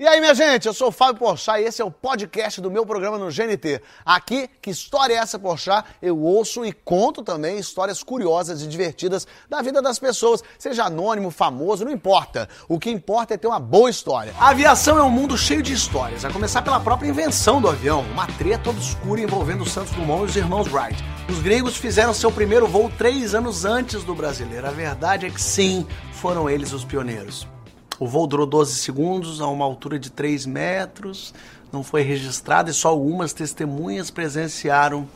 E aí, minha gente, eu sou o Fábio Porchat e esse é o podcast do meu programa no GNT. Aqui, que história é essa, Porchat? Eu ouço e conto também histórias curiosas e divertidas da vida das pessoas, seja anônimo, famoso, não importa. O que importa é ter uma boa história. A aviação é um mundo cheio de histórias, a começar pela própria invenção do avião, uma treta obscura envolvendo o Santos Dumont e os irmãos Wright. Os gregos fizeram seu primeiro voo três anos antes do brasileiro. A verdade é que sim, foram eles os pioneiros. O voo durou 12 segundos, a uma altura de 3 metros, não foi registrado e só algumas testemunhas presenciaram.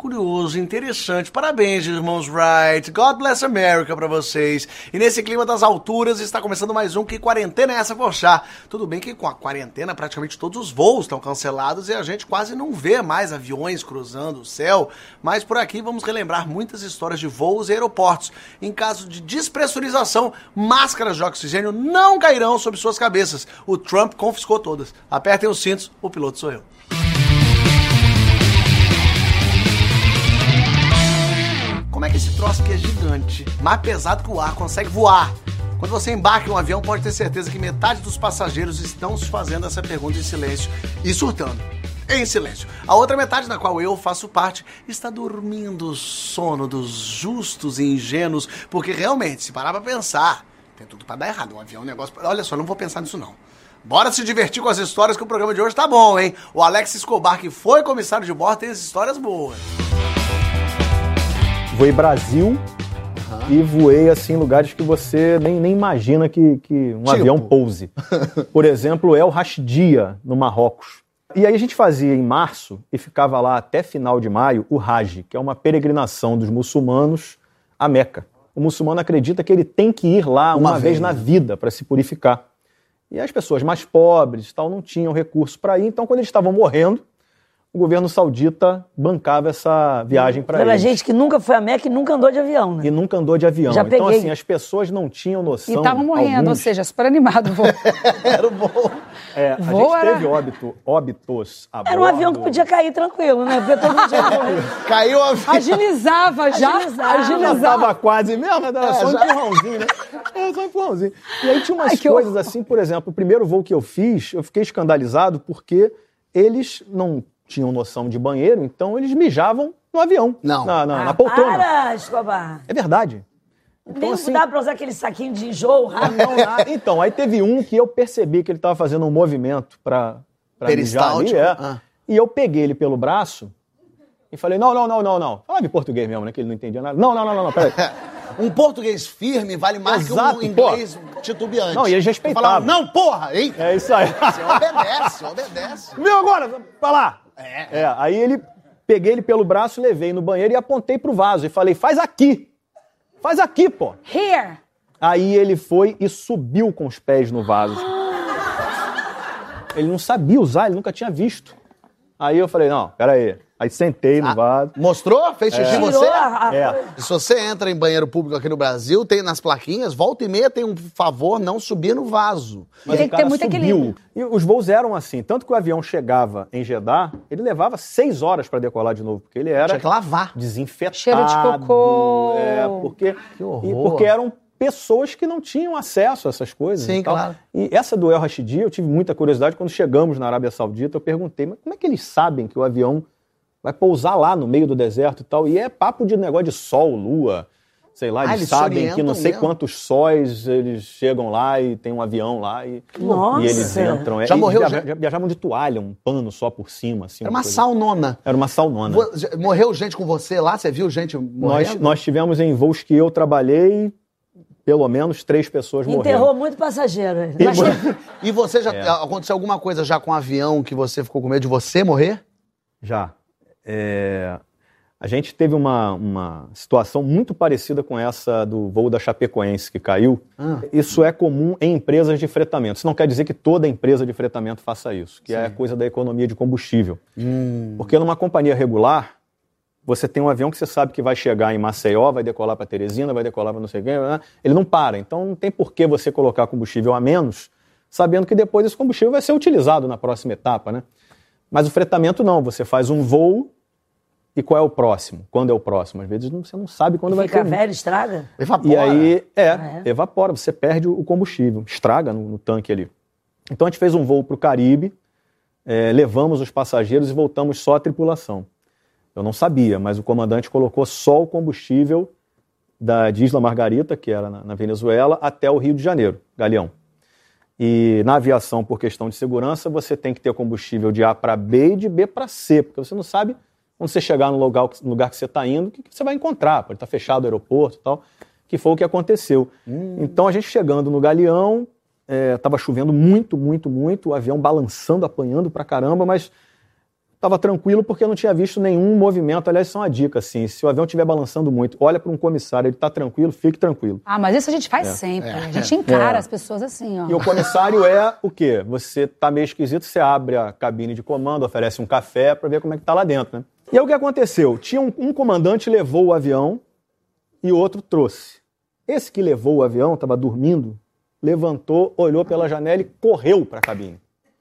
Curioso, interessante. Parabéns, irmãos Wright. God bless America para vocês. E nesse clima das alturas está começando mais um Que Quarentena é essa, Poxa? Tudo bem que com a quarentena praticamente todos os voos estão cancelados e a gente quase não vê mais aviões cruzando o céu. Mas por aqui vamos relembrar muitas histórias de voos e aeroportos. Em caso de despressurização, máscaras de oxigênio não cairão sobre suas cabeças. O Trump confiscou todas. Apertem os cintos, o piloto sou eu. Como é que esse troço aqui é gigante, mais pesado que o ar, consegue voar? Quando você embarca em um avião, pode ter certeza que metade dos passageiros estão se fazendo essa pergunta em silêncio e surtando. Em silêncio. A outra metade, da qual eu faço parte, está dormindo o sono dos justos e ingênuos, porque realmente, se parar pra pensar, tem tudo pra dar errado. Um avião é um negócio. Olha só, não vou pensar nisso não. Bora se divertir com as histórias que o programa de hoje tá bom, hein? O Alex Escobar, que foi comissário de bordo, tem as histórias boas. Voei Brasil e voei assim em lugares que você nem, nem imagina que, que um Tipo? avião pouse. Por exemplo, El Rashdia, no Marrocos. E aí a gente fazia em março e ficava lá até final de maio o Hajj, que é uma peregrinação dos muçulmanos a Meca. O muçulmano acredita que ele tem que ir lá uma, Uma vez vez, na vida para se purificar. E as pessoas mais pobres tal não tinham recurso para ir, então quando eles estavam morrendo, o governo saudita bancava essa viagem para Pela eles. gente que nunca foi a Meca e nunca andou de avião, né? E nunca andou de avião. Já então, peguei. assim, as pessoas não tinham E noção. estavam morrendo, alguns, ou seja, super animado. Vou. Era o voo. é, a voo gente era- teve óbito, óbitos a Era um bordo. avião que podia cair tranquilo, né? Porque todo mundo. Caiu o avião. Agilizava já. Agilizava. Já Agilizava. tava quase mesmo, era só um já. empurrãozinho, né? Era só um empurrãozinho. E aí tinha umas Ai, coisas horror. assim, por exemplo, o primeiro voo que eu fiz, eu fiquei escandalizado porque eles não tinham noção de banheiro, então eles mijavam no avião. Não. Na, na, na Ah, poltrona. Para, Escobar. É verdade. Nem assim- dá pra usar aquele saquinho de enjoo nada. Então, aí teve um que eu percebi que ele estava fazendo um movimento para mijar ali, é. Ah. E eu peguei ele pelo braço e falei, não, não, não, não, não. Falava em português mesmo, né? Que ele não entendia nada. Não, não, não, não, não peraí. Um português firme vale mais Exato, que um inglês titubeante. Não, e eles respeitavam. Falavam, não, porra! Hein? É isso aí. Você obedece, obedece. Viu agora? Pra lá. É. É, aí ele, peguei ele pelo braço, levei no banheiro e apontei pro vaso. E falei, faz aqui. Faz aqui, pô. Here. Aí ele foi e subiu com os pés no vaso. Ele não sabia usar, ele nunca tinha visto. Aí eu falei, não, peraí. Aí sentei no vaso. Mostrou? Fez xixi em Tirou você? a... É. Se você entra em banheiro público aqui no Brasil, tem nas plaquinhas, volta e meia tem um favor não subir no vaso. Mas Tem o que cara ter muito subiu. equilíbrio. E os voos eram assim. Tanto que o avião chegava em Jeddah, ele levava seis horas para decolar de novo, porque ele era Tinha que lavar. desinfetado. Cheiro de cocô. É, porque, Que horror. e porque eram pessoas que não tinham acesso a essas coisas. Sim, e claro. E essa do El Rashidi, eu tive muita curiosidade. Quando chegamos na Arábia Saudita, eu perguntei, mas como é que eles sabem que o avião vai pousar lá no meio do deserto e tal? E é papo de negócio de sol, lua, sei lá, Ah, eles, eles sabem que não sei mesmo? quantos sóis eles chegam lá e tem um avião lá e, Nossa. e eles entram. É, Já e morreu viaja- gente? já viajavam de toalha, um pano só por cima. Assim, Era uma coisa- saunona. Era uma saunona. Morreu gente com você lá? Você viu gente Nós, morrendo? nós tivemos em voos que eu trabalhei, pelo menos três pessoas Enterrou morreram. muito passageiro. E- Mas E você já... É. Aconteceu alguma coisa já com um avião que você ficou com medo de você morrer? Já. É, a gente teve uma, uma situação muito parecida com essa do voo da Chapecoense que caiu. Ah. Isso é comum em empresas de fretamento. Isso não quer dizer que toda empresa de fretamento faça isso, que é coisa da economia de combustível. Hum. Porque numa companhia regular, você tem um avião que você sabe que vai chegar em Maceió, vai decolar para Teresina, vai decolar para não sei quem, né? ele não para. Então não tem por que você colocar combustível a menos, sabendo que depois esse combustível vai ser utilizado na próxima etapa, né? Mas o fretamento não, você faz um voo e qual é o próximo? Quando é o próximo? Às vezes você não sabe quando vai fica ter. um. velho, estraga. Evapora. E aí, é, Ah, é? evapora, você perde o combustível, estraga no, no tanque ali. Então a gente fez um voo para o Caribe, eh, levamos os passageiros e voltamos só a tripulação. Eu não sabia, mas o comandante colocou só o combustível da, de Isla Margarita, que era na, na Venezuela, até o Rio de Janeiro, Galeão. E na aviação, por questão de segurança, você tem que ter combustível de A para B e de B para C, porque você não sabe quando você chegar no lugar, no lugar que você está indo, o que, que você vai encontrar. Pode estar fechado o aeroporto e tal, que foi o que aconteceu. Então a gente chegando no Galeão, estava chovendo muito, muito, muito, o avião balançando, apanhando pra caramba, mas estava tranquilo porque eu não tinha visto nenhum movimento. Aliás, isso é uma dica, assim, se o avião estiver balançando muito, olha para um comissário, ele está tranquilo, fique tranquilo. Ah, mas isso a gente faz sempre. A gente encara as pessoas assim, ó. E o comissário é o quê? Você tá meio esquisito, você abre a cabine de comando, oferece um café para ver como é que tá lá dentro, né? E aí o que aconteceu? Tinha um, um comandante levou o avião e o outro trouxe. Esse que levou o avião, estava dormindo, levantou, olhou pela janela e correu para a cabine.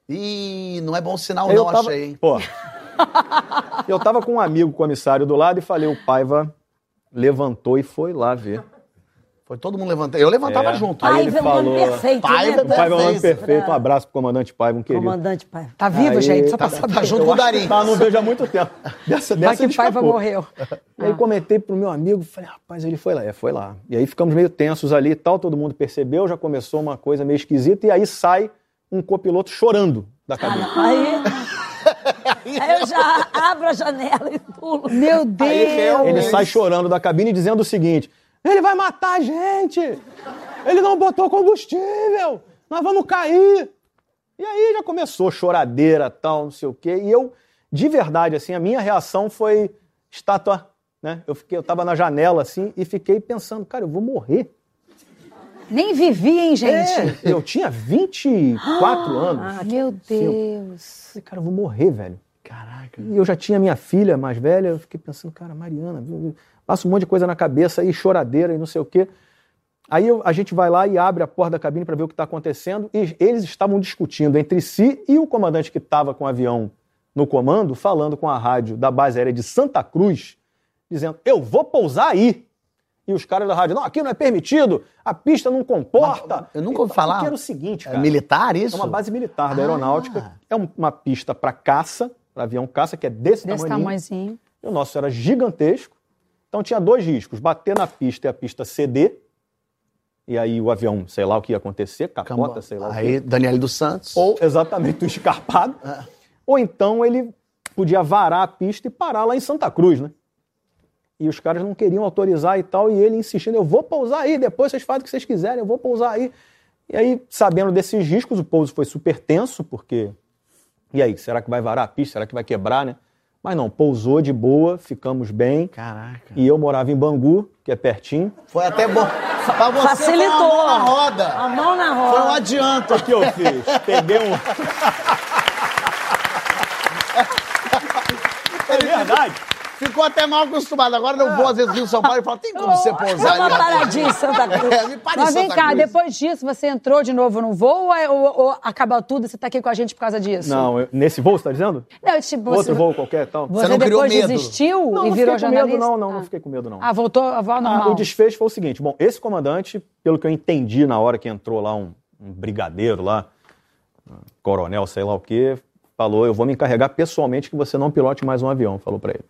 Ih, não é bom sinal Eu não, tava- achei. hein? Pô. Eu tava com um amigo comissário do lado e falei, o Paiva levantou e foi lá ver. Foi todo mundo levantando. Eu levantava É. junto. Aí Pai, ele vê um perfeito, Pai, né? o O Paiva é um homem Perfeito. um abraço pro comandante Paiva, um querido. Comandante pai. Tá vivo, Aí- gente? Só tá- pra Tá junto Eu com o que Darim. tá, não vejo há muito tempo. Dessa, Vai dessa que ele o Paiva escapou. morreu. Aí comentei pro meu amigo, falei, rapaz, ele foi lá, é, foi lá. E aí ficamos meio tensos ali e tal, todo mundo percebeu, já começou uma coisa meio esquisita, e aí sai um copiloto chorando da cabine. Aí, aí eu já abro a janela e pulo. Meu Deus! Ele sai chorando da cabine dizendo o seguinte: ele vai matar a gente! Ele não botou combustível! Nós vamos cair! E aí já começou choradeira, tal, não sei o quê. E eu, de verdade, assim, a minha reação foi estátua, né? Eu, fiquei, eu tava na janela, assim, e fiquei pensando, cara, eu vou morrer. Nem vivi, hein, gente? É, eu tinha 24 anos. Ah, meu Deus. Falei, cara, eu vou morrer, velho. Caraca. E eu já tinha minha filha mais velha, eu fiquei pensando, cara, Mariana, passa um monte de coisa na cabeça aí, choradeira e não sei o quê. Aí eu- a gente vai lá e abre a porta da cabine para ver o que está acontecendo e eles estavam discutindo entre si e o comandante que estava com o avião no comando, falando com a rádio da base aérea de Santa Cruz, dizendo, eu vou pousar aí. E os caras da rádio, não, aqui não é permitido, a pista não comporta. Eu nunca ouvi falar. Porque era o seguinte, É cara. militar isso? É uma base militar da Ah. aeronáutica. É um- uma pista para caça, para avião caça, que é desse, Desse tamanho. tamanhozinho. E o nosso era gigantesco. Então tinha dois riscos: bater na pista e a pista ceder. E aí o avião, sei lá o que ia acontecer, capota, sei lá o Aí, que. Daniele dos Santos. Ou exatamente o escarpado. Ou então ele podia varar a pista e parar lá em Santa Cruz, né? E os caras não queriam autorizar e tal, e ele insistindo, eu vou pousar aí, depois vocês fazem o que vocês quiserem, eu vou pousar aí. E aí, sabendo desses riscos, o pouso foi super tenso, porque. E aí, será que vai varar a pista? Será que vai quebrar, né? Mas não, pousou de boa, ficamos bem. Caraca. E eu morava em Bangu, que é pertinho. Foi até bom. Pra você Facilitou. foi uma mão na roda. A mão na Foi um roda. adianto. O que eu fiz? Peguei um. É verdade. Ficou até mal acostumado. Agora eu vou, às vezes, vir em São Paulo e falo, tem como você pousar Dá uma ali? paradinha em Santa Cruz. É, me pare em Mas vem Santa cá, Cruz. depois disso, você entrou de novo no voo ou, é- ou- ou acaba tudo e você tá aqui com a gente por causa disso? Não, eu- nesse voo, você tá dizendo? Não, tipo, Outro você, vou qualquer tal? você não criou depois medo? desistiu Não, e não virou com medo, jornalista? não, não, Ah. não fiquei com medo, não. Ah, voltou a voz Ah, normal. o desfecho foi o seguinte: bom, esse comandante, pelo que eu entendi na hora que entrou lá um, um brigadeiro lá, um coronel, sei lá o quê, falou: eu vou me encarregar pessoalmente que você não pilote mais um avião, falou pra ele.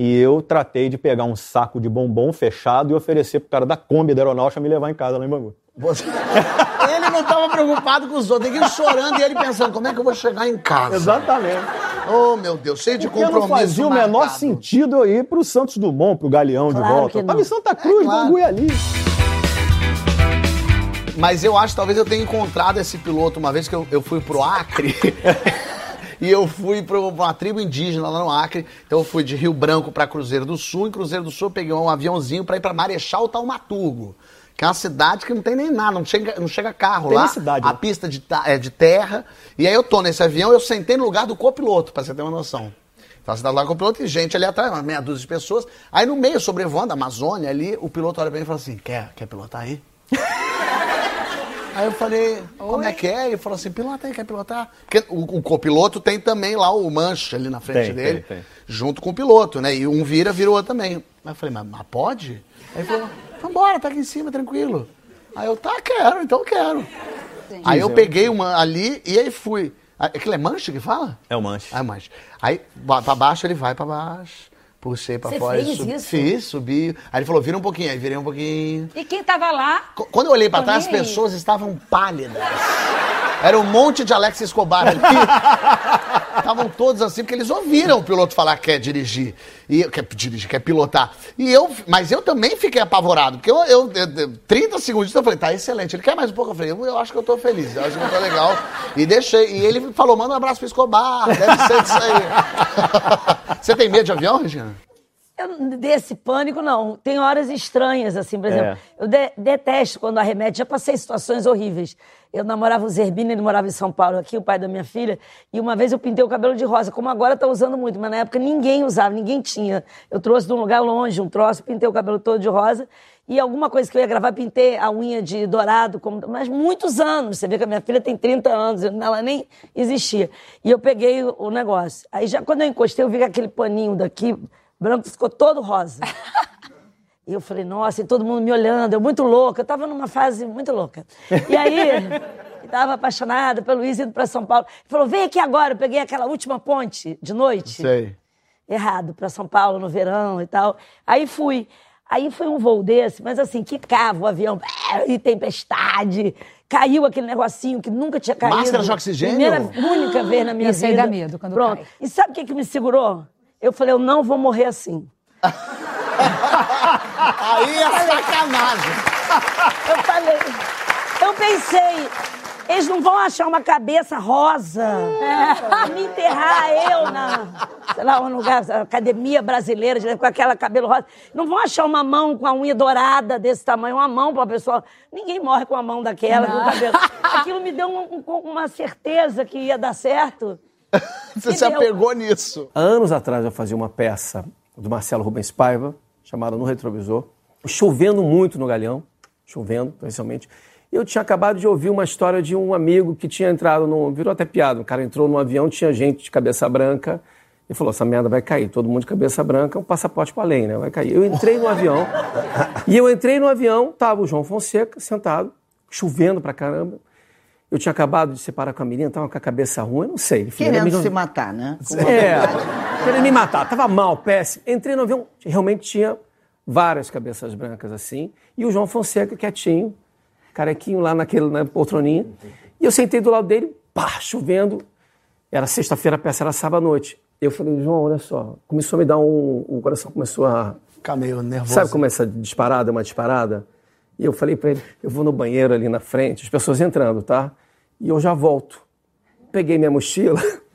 E eu tratei de pegar um saco de bombom fechado e oferecer pro cara da Kombi da aeronáutica me levar em casa lá em Bangu. Você- Ele não estava preocupado com os outros. Ninguém chorando e ele pensando, como é que eu vou chegar em casa? Exatamente. Oh, meu Deus, cheio de Porque não compromisso fazia o menor marcado. sentido eu ir pro Santos Dumont, pro Galeão Claro de volta. que Eu tava não. em Santa Cruz, É, claro. Bangu e ali. Mas eu acho que talvez eu tenha encontrado esse piloto uma vez que eu, eu fui pro Acre. e eu fui pra uma tribo indígena lá no Acre. Então eu fui de Rio Branco pra Cruzeiro do Sul. Em Cruzeiro do Sul eu peguei um aviãozinho pra ir pra Marechal Taumaturgo. Que é uma cidade que não tem nem nada, não chega, não chega carro Tem lá. cidade, a né? pista de, é de terra. E aí eu tô nesse avião, eu sentei no lugar do copiloto, pra você ter uma noção. Então você tá lá com o piloto e gente ali atrás, uma meia dúzia de pessoas. Aí no meio, sobrevoando a Amazônia ali, o piloto olha pra mim e fala assim: quer, quer pilotar aí? Aí eu falei, como é que é? Ele falou assim, pilota aí, quer pilotar? Porque o, o copiloto tem também lá o manche ali na frente Tem, dele, tem, tem. junto com o piloto, né? E um vira, vira o outro também. Aí eu falei, mas, mas pode? Aí ele falou, vambora, tá aqui em cima, tranquilo. Aí eu, tá, quero, então quero. Aí eu peguei uma ali e aí fui. Ah, Aquilo é manche que fala? É o manche. Ah, manche. Aí pra baixo ele vai pra baixo. Puxei pra Você fora. e fez subi- isso? Fiz, subi. Aí ele falou, vira um pouquinho. Aí virei um pouquinho. E quem tava lá? Qu- Quando eu olhei pra trás, as pessoas estavam pálidas. Era um monte de Alex Escobar ali. Estavam todos assim, porque eles ouviram o piloto falar que quer dirigir. E quer dirigir, quer pilotar. E eu, mas eu também fiquei apavorado, porque eu, eu, eu 30 segundos eu falei, tá excelente. Ele quer mais um pouco? Eu falei, eu, eu acho que eu tô feliz, eu acho que eu tô legal. E deixei. E ele falou, manda um abraço pro Escobar, deve ser disso aí. Você tem medo de avião, Regina? Eu, desse pânico, não. Tem horas estranhas, assim, por exemplo. É. Eu de- detesto quando arremete. Já passei situações horríveis. Eu namorava o Zerbini, ele morava em São Paulo, aqui, o pai da minha filha. E uma vez eu pintei o cabelo de rosa, como agora tá usando muito, mas na época ninguém usava, ninguém tinha. Eu trouxe de um lugar longe um troço, pintei o cabelo todo de rosa. E alguma coisa que eu ia gravar, pintei a unha de dourado, como, mas muitos anos. Você vê que a minha filha tem 30 anos, ela nem existia. E eu peguei o negócio. Aí já quando eu encostei, eu vi que aquele paninho daqui, branco, ficou todo rosa. E eu falei, nossa, e todo mundo me olhando, eu muito louca, eu tava numa fase muito louca. E aí, eu tava apaixonada pelo Luiz indo pra São Paulo. Ele falou, vem aqui agora, eu peguei aquela última ponte de noite Sei. errado para São Paulo no verão e tal. Aí fui. Aí foi um voo desse, mas assim, que cava o avião, e tempestade. Caiu aquele negocinho que nunca tinha caído. Máscara de oxigênio? Primeira, única vez na minha Isso aí vida. dá medo quando Pronto. cai. E sabe o que, que me segurou? Eu falei, eu não vou morrer assim. Aí é sacanagem. Eu falei, eu pensei, eles não vão achar uma cabeça rosa e me enterrar eu na, sei lá, um lugar, academia brasileira, com aquela cabelo rosa. Não vão achar uma mão com a unha dourada desse tamanho, uma mão para uma pessoa. Ninguém morre com a mão daquela, com o cabelo. Aquilo me deu um- um- uma certeza que ia dar certo. Você se Entendeu? apegou nisso. Há anos atrás eu fazia uma peça do Marcelo Rubens Paiva, chamada No Retrovisor, chovendo muito no Galeão, chovendo, principalmente. E eu tinha acabado de ouvir uma história de um amigo que tinha entrado no. virou até piada. O cara entrou num avião, tinha gente de cabeça branca e falou: essa merda vai cair. Todo mundo de cabeça branca, um passaporte para além, né? Vai cair. Eu entrei no avião, e eu entrei no avião, tava o João Fonseca sentado, chovendo pra caramba. Eu tinha acabado de separar com a menina, tava com a cabeça ruim, não sei. Querendo menina- se matar, né? É, querendo me matar. Tava mal, péssimo. Entrei no avião, realmente tinha várias cabeças brancas assim. E o João Fonseca, quietinho, carequinho lá naquele, na poltroninha. E eu sentei do lado dele, pá, chovendo. Era sexta-feira, a peça era sábado à noite. Eu falei, João, olha só. Começou a me dar um. O coração começou a. Ficar meio nervoso. Sabe como é essa disparada, uma disparada? E eu falei pra ele, eu vou no banheiro ali na frente, as pessoas entrando, tá? E eu já volto. Peguei minha mochila,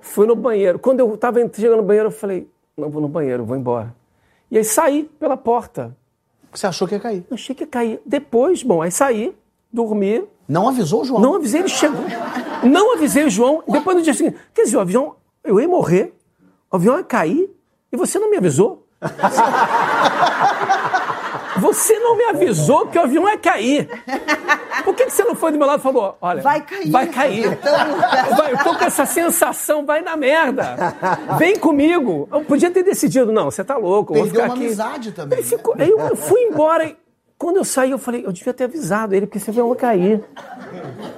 fui no banheiro. Quando eu tava ent- chegando no banheiro, eu falei, não vou no banheiro, vou embora. E aí saí pela porta. Você achou que ia cair. Eu achei que ia cair. Depois, bom, aí saí, dormi, Não avisou o João? não avisei, ele chegou. Não avisei o João. Depois no dia seguinte, quer dizer, o avião, eu ia morrer, o avião ia cair e você não me avisou. Você não me avisou que o avião ia cair. Por que, que você não foi do meu lado e falou, olha, Vai cair. vai cair. Então- Vai, eu tô com essa sensação, vai na merda. Vem comigo. Eu podia ter decidido, não, você tá louco, eu vou Perdeu ficar uma aqui. amizade também, Ele ficou- aí eu fui embora e quando eu saí, eu falei, eu devia ter avisado ele, porque esse avião ia cair.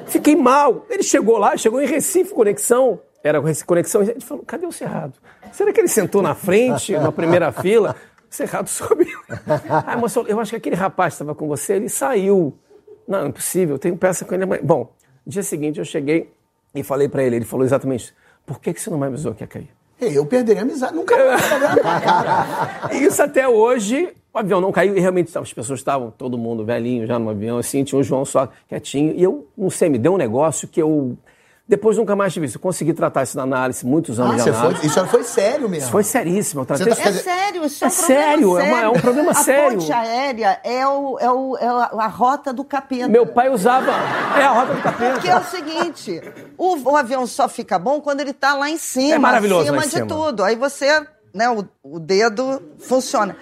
Fiquei mal. Ele chegou lá, chegou em Recife Conexão. Era Conexão. Ele falou: cadê o Cerrado? Será que ele sentou na frente, na primeira fila? Cerrado subiu. Aí, moço, eu acho que aquele rapaz que estava com você, ele saiu. Não, impossível, eu tenho peça com ele amanhã. Bom, no dia seguinte eu cheguei e falei pra ele, ele falou exatamente isso. Por que, que você não me avisou que ia cair? Eu perderia a amizade. Nunca mais. Isso até hoje, o avião não caiu e realmente as pessoas estavam, todo mundo velhinho já no avião, assim, tinha o João só quietinho. E eu, não sei, me deu um negócio que eu depois nunca mais tive isso. Eu consegui tratar isso na análise, muitos anos Ah, de análise. foi, isso foi sério mesmo. Isso foi seríssimo. Eu tratei tá- É sério, isso é, É um problema sério, é uma- é um problema a sério. ponte aérea é, o, é, o, é a, a rota do capeta. Meu pai usava. É a roda do capeta. Porque é o seguinte, o, o avião só fica bom quando ele tá lá em cima, É maravilhoso acima lá em de cima. tudo. Aí você, né, o, o dedo funciona.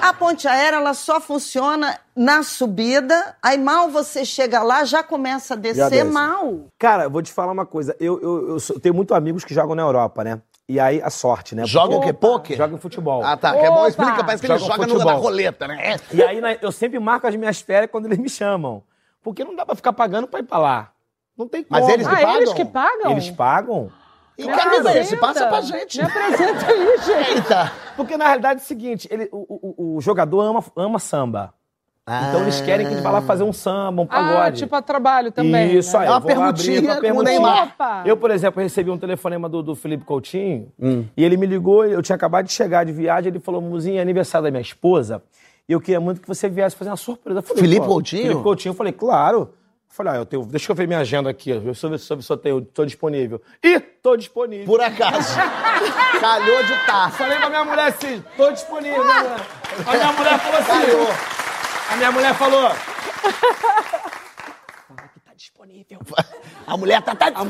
A ponte aérea, ela só funciona na subida, aí mal você chega lá, já começa a descer desce. mal. Cara, eu vou te falar uma coisa. Eu, eu, eu sou- tenho muitos amigos que jogam na Europa, né? E aí, a sorte, né? Joga o quê? Poker? Joga futebol. Ah, tá. Que é bom, Opa! explica. Parece que ele Joga joga no, futebol. na roleta, né? E aí, né, eu sempre marco as minhas férias quando eles me chamam. Porque não dá pra ficar pagando pra ir pra lá. Não tem como. Mas eles que Ah, pagam? eles que pagam? Eles pagam. E cadê? Se passa pra Me gente. apresenta. Se passa pra gente. Me apresenta aí, gente. Eita. Porque na realidade é o seguinte, ele, o, o- o jogador ama, ama samba. Então eles querem que ele vá lá fazer um samba, um Ah, pagode. tipo a trabalho também. Isso né? aí. É uma lá abrir permutinha pra com o permutinha. Neymar. Opa! Eu, por exemplo, recebi um telefonema do, do Felipe Coutinho e ele me ligou, eu tinha acabado de chegar de viagem, ele falou, Muzinho, é aniversário da minha esposa e eu queria muito que você viesse fazer uma surpresa. Falei, Felipe "Pô, Coutinho? Felipe Coutinho, eu falei, claro. Eu falei, ah, eu tenho, deixa eu ver minha agenda aqui, eu ver se eu, tenho, tô disponível. Ih, tô disponível. Por acaso. Calhou de tá. Falei pra minha mulher assim, tô disponível. minha mulher. A minha mulher falou assim, Calhou. a minha mulher falou, A mulher tá... tá... A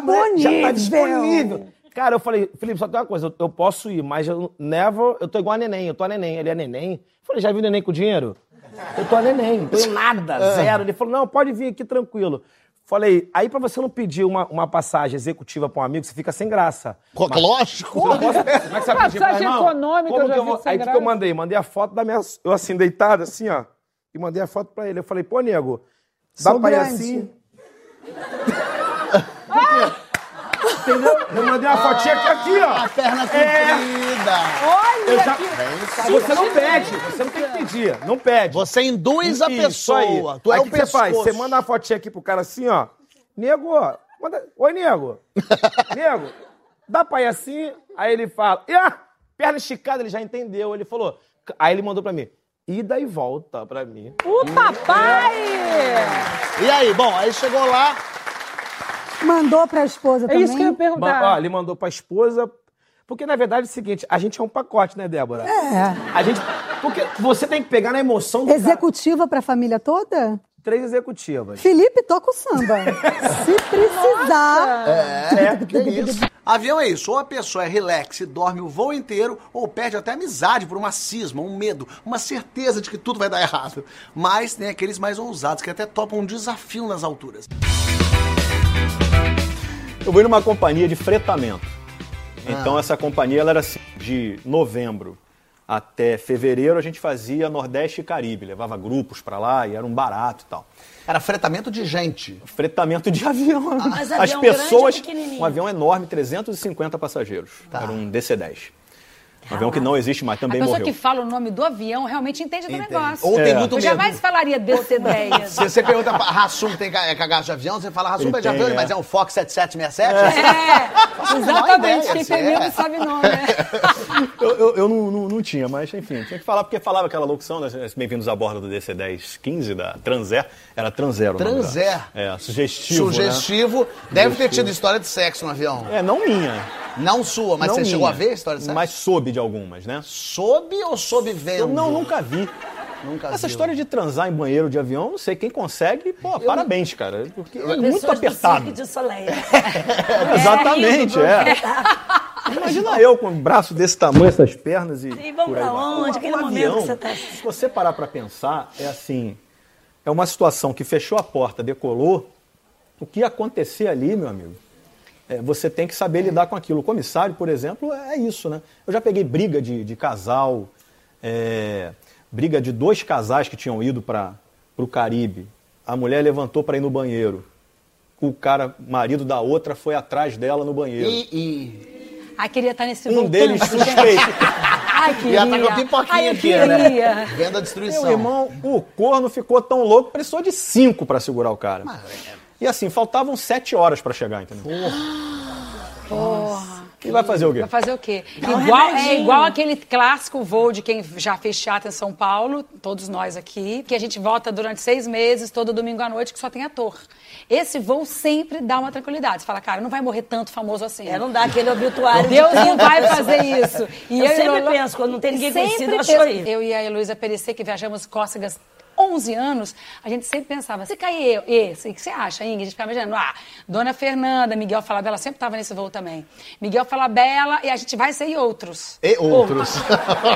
mulher já tá disponível. Cara, eu falei, Felipe, só tem uma coisa, eu, eu posso ir, mas eu never, eu tô igual a neném, eu tô a neném. Ele é neném. Eu falei, já viu neném com dinheiro? Eu tô a neném, não tenho nada, zero. Ele falou, não, pode vir aqui tranquilo. Falei, aí pra você não pedir uma, uma passagem executiva pra um amigo, você fica sem graça. Co- Lógico. Como é que você vai pedir pra Passagem irmão? econômica, Como eu já que eu vi vou... sem Aí o que, que graça. eu mandei? Mandei a foto da minha. Eu assim, deitado, assim, ó. E mandei a foto pra ele. Eu falei, pô, nego, dá Sou pra ir grande. assim? Entendeu? Eu mandei uma fotinha aqui, aqui, ó. A perna É. comprida. Olha já- que... Você não pede, você não tem que pedir, não pede. Você induz a Isso aí. pessoa. Tu é aí o que você faz? pescoço. Você manda uma fotinha aqui pro cara assim, ó. Nego, ó, manda... oi, nego. nego, dá pra ir assim? Aí ele fala, ah, perna esticada, ele já entendeu. Ele falou, aí ele mandou pra mim, ida e volta pra mim. O papai! E aí, bom, aí chegou lá. Mandou pra esposa É também? isso que eu ia Ma- perguntar. Ó, ele mandou pra esposa. Porque, na verdade, é o seguinte, a gente é um pacote, né, Débora? É. A gente. Porque você tem que pegar na emoção do cara. Executiva pra família toda? Três executivas. Felipe toca o samba. Se precisar. É, que isso. Avião é isso, ou a pessoa é relax e dorme o voo inteiro, ou perde até amizade por uma cisma, um medo, uma certeza de que tudo vai dar errado. Mas tem aqueles mais ousados que até topam um desafio nas alturas. Eu fui numa companhia de fretamento. Então essa companhia ela era assim, de novembro até fevereiro a gente fazia Nordeste e Caribe, levava grupos pra lá e era um barato e tal. Era fretamento de gente. Fretamento de avião. mas As avião grande pessoas, ou pequenininho? um avião enorme, 350 passageiros. Era um DC-10. Um avião que não existe mais, A também pessoa morreu. que fala o nome do avião realmente entende do negócio. Ou tem É. muito Eu medo. jamais falaria desse ideia. Se você pergunta pra Rassum tem ca- é cagaço de avião, você fala Rassum Ele é de avião, é. mas é um Fox 7767? É, exatamente. ideia, Quem assim, tem é. medo sabe não, né? Eu, eu- eu não, não- não tinha, mas enfim, tinha que falar, porque falava aquela locução, né, bem-vindos a bordo do DC-1015 da Transair, era Transair. o nome da- Transair. É, sugestivo, né? Sugestivo. Deve ter tido história de sexo no avião. É, não minha. Não sua, mas não você minha. chegou a ver a história sexo? Mas soube de algumas, né? Sob ou sob vendo? Eu não, nunca vi. Nunca Essa viu. história de transar em banheiro de avião, não sei quem consegue, pô, parabéns, cara. Porque é muito apertado. De Soleil. Exatamente, é. Imagina eu com um braço desse tamanho, essas pernas e. E vamos por aí pra vai. onde? Um Aquele momento avião, que você tá- Se você parar pra pensar, é assim. É uma situação que fechou a porta, decolou. O que ia acontecer ali, meu amigo? É, você tem que saber lidar com aquilo. O comissário, por exemplo, é isso, né? Eu já peguei briga de, de casal, é, briga de dois casais que tinham ido para o Caribe. A mulher levantou para ir no banheiro. O cara, marido da outra, foi atrás dela no banheiro. E, e... Ai, queria estar nesse Um deles suspeito. Ai, E ela tá com a queria. pipoquinha Ai, eu aqui, né? queria. Vendo a destruição. Meu irmão, o corno ficou tão louco, precisou de cinco para segurar o cara. E assim, faltavam sete horas para chegar, entendeu? Porra. E vai fazer o quê? Vai fazer o quê? um igual, é igual aquele clássico voo de quem já fez teatro em São Paulo, todos nós aqui, que a gente volta durante seis meses, todo domingo à noite, que só tem ator. Esse voo sempre dá uma tranquilidade. Você fala, cara, não vai morrer tanto famoso assim. É, não dá aquele obituário. de Deus não tanto. vai fazer isso. Eu e sempre penso, quando não tem ninguém conhecido, eu aí. Eu e a Heloísa Perecer, que viajamos cócegas 11 anos, a gente sempre pensava, se cair eu, esse, o que você acha, Ingrid? A gente ficava imaginando, ah, Dona Fernanda, Miguel Falabella, sempre estava nesse voo também. Miguel Falabella, e a gente vai ser e outros. E outros.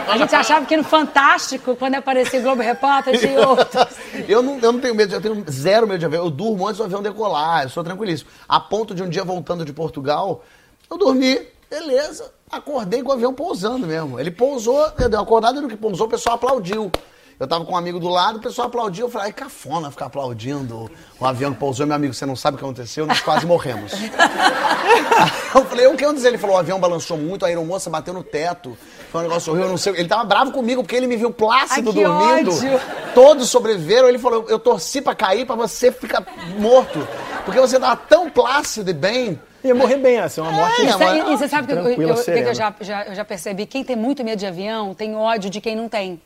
A gente achava que no Fantástico, quando aparecia o Globo Repórter, tinha outros. Eu não, eu não tenho medo, eu tenho zero medo de avião. Eu durmo antes do avião decolar, eu sou tranquilíssimo. A ponto de um dia voltando de Portugal, eu dormi, beleza. Acordei com o avião pousando mesmo. Ele pousou, eu dei uma acordada no que pousou, o pessoal aplaudiu. Eu tava com um amigo do lado, o pessoal aplaudia. Eu falei, ai, cafona ficar aplaudindo o avião que pousou. Meu amigo, você não sabe o que aconteceu? Nós quase morremos. eu falei, o que aconteceu? Ele falou, o avião balançou muito, a aeromoça bateu no teto. Foi um negócio horrível, eu não sei. Ele tava bravo comigo porque ele me viu plácido Ai, que dormindo. ódio. Todos sobreviveram. Ele falou, eu torci pra cair pra você ficar morto. Porque você tava tão plácido e bem. Ia morrer bem, assim, uma morte É, E, e- e você sabe que, eu, eu, que eu já, já, eu já percebi? Quem tem muito medo de avião tem ódio de quem não tem.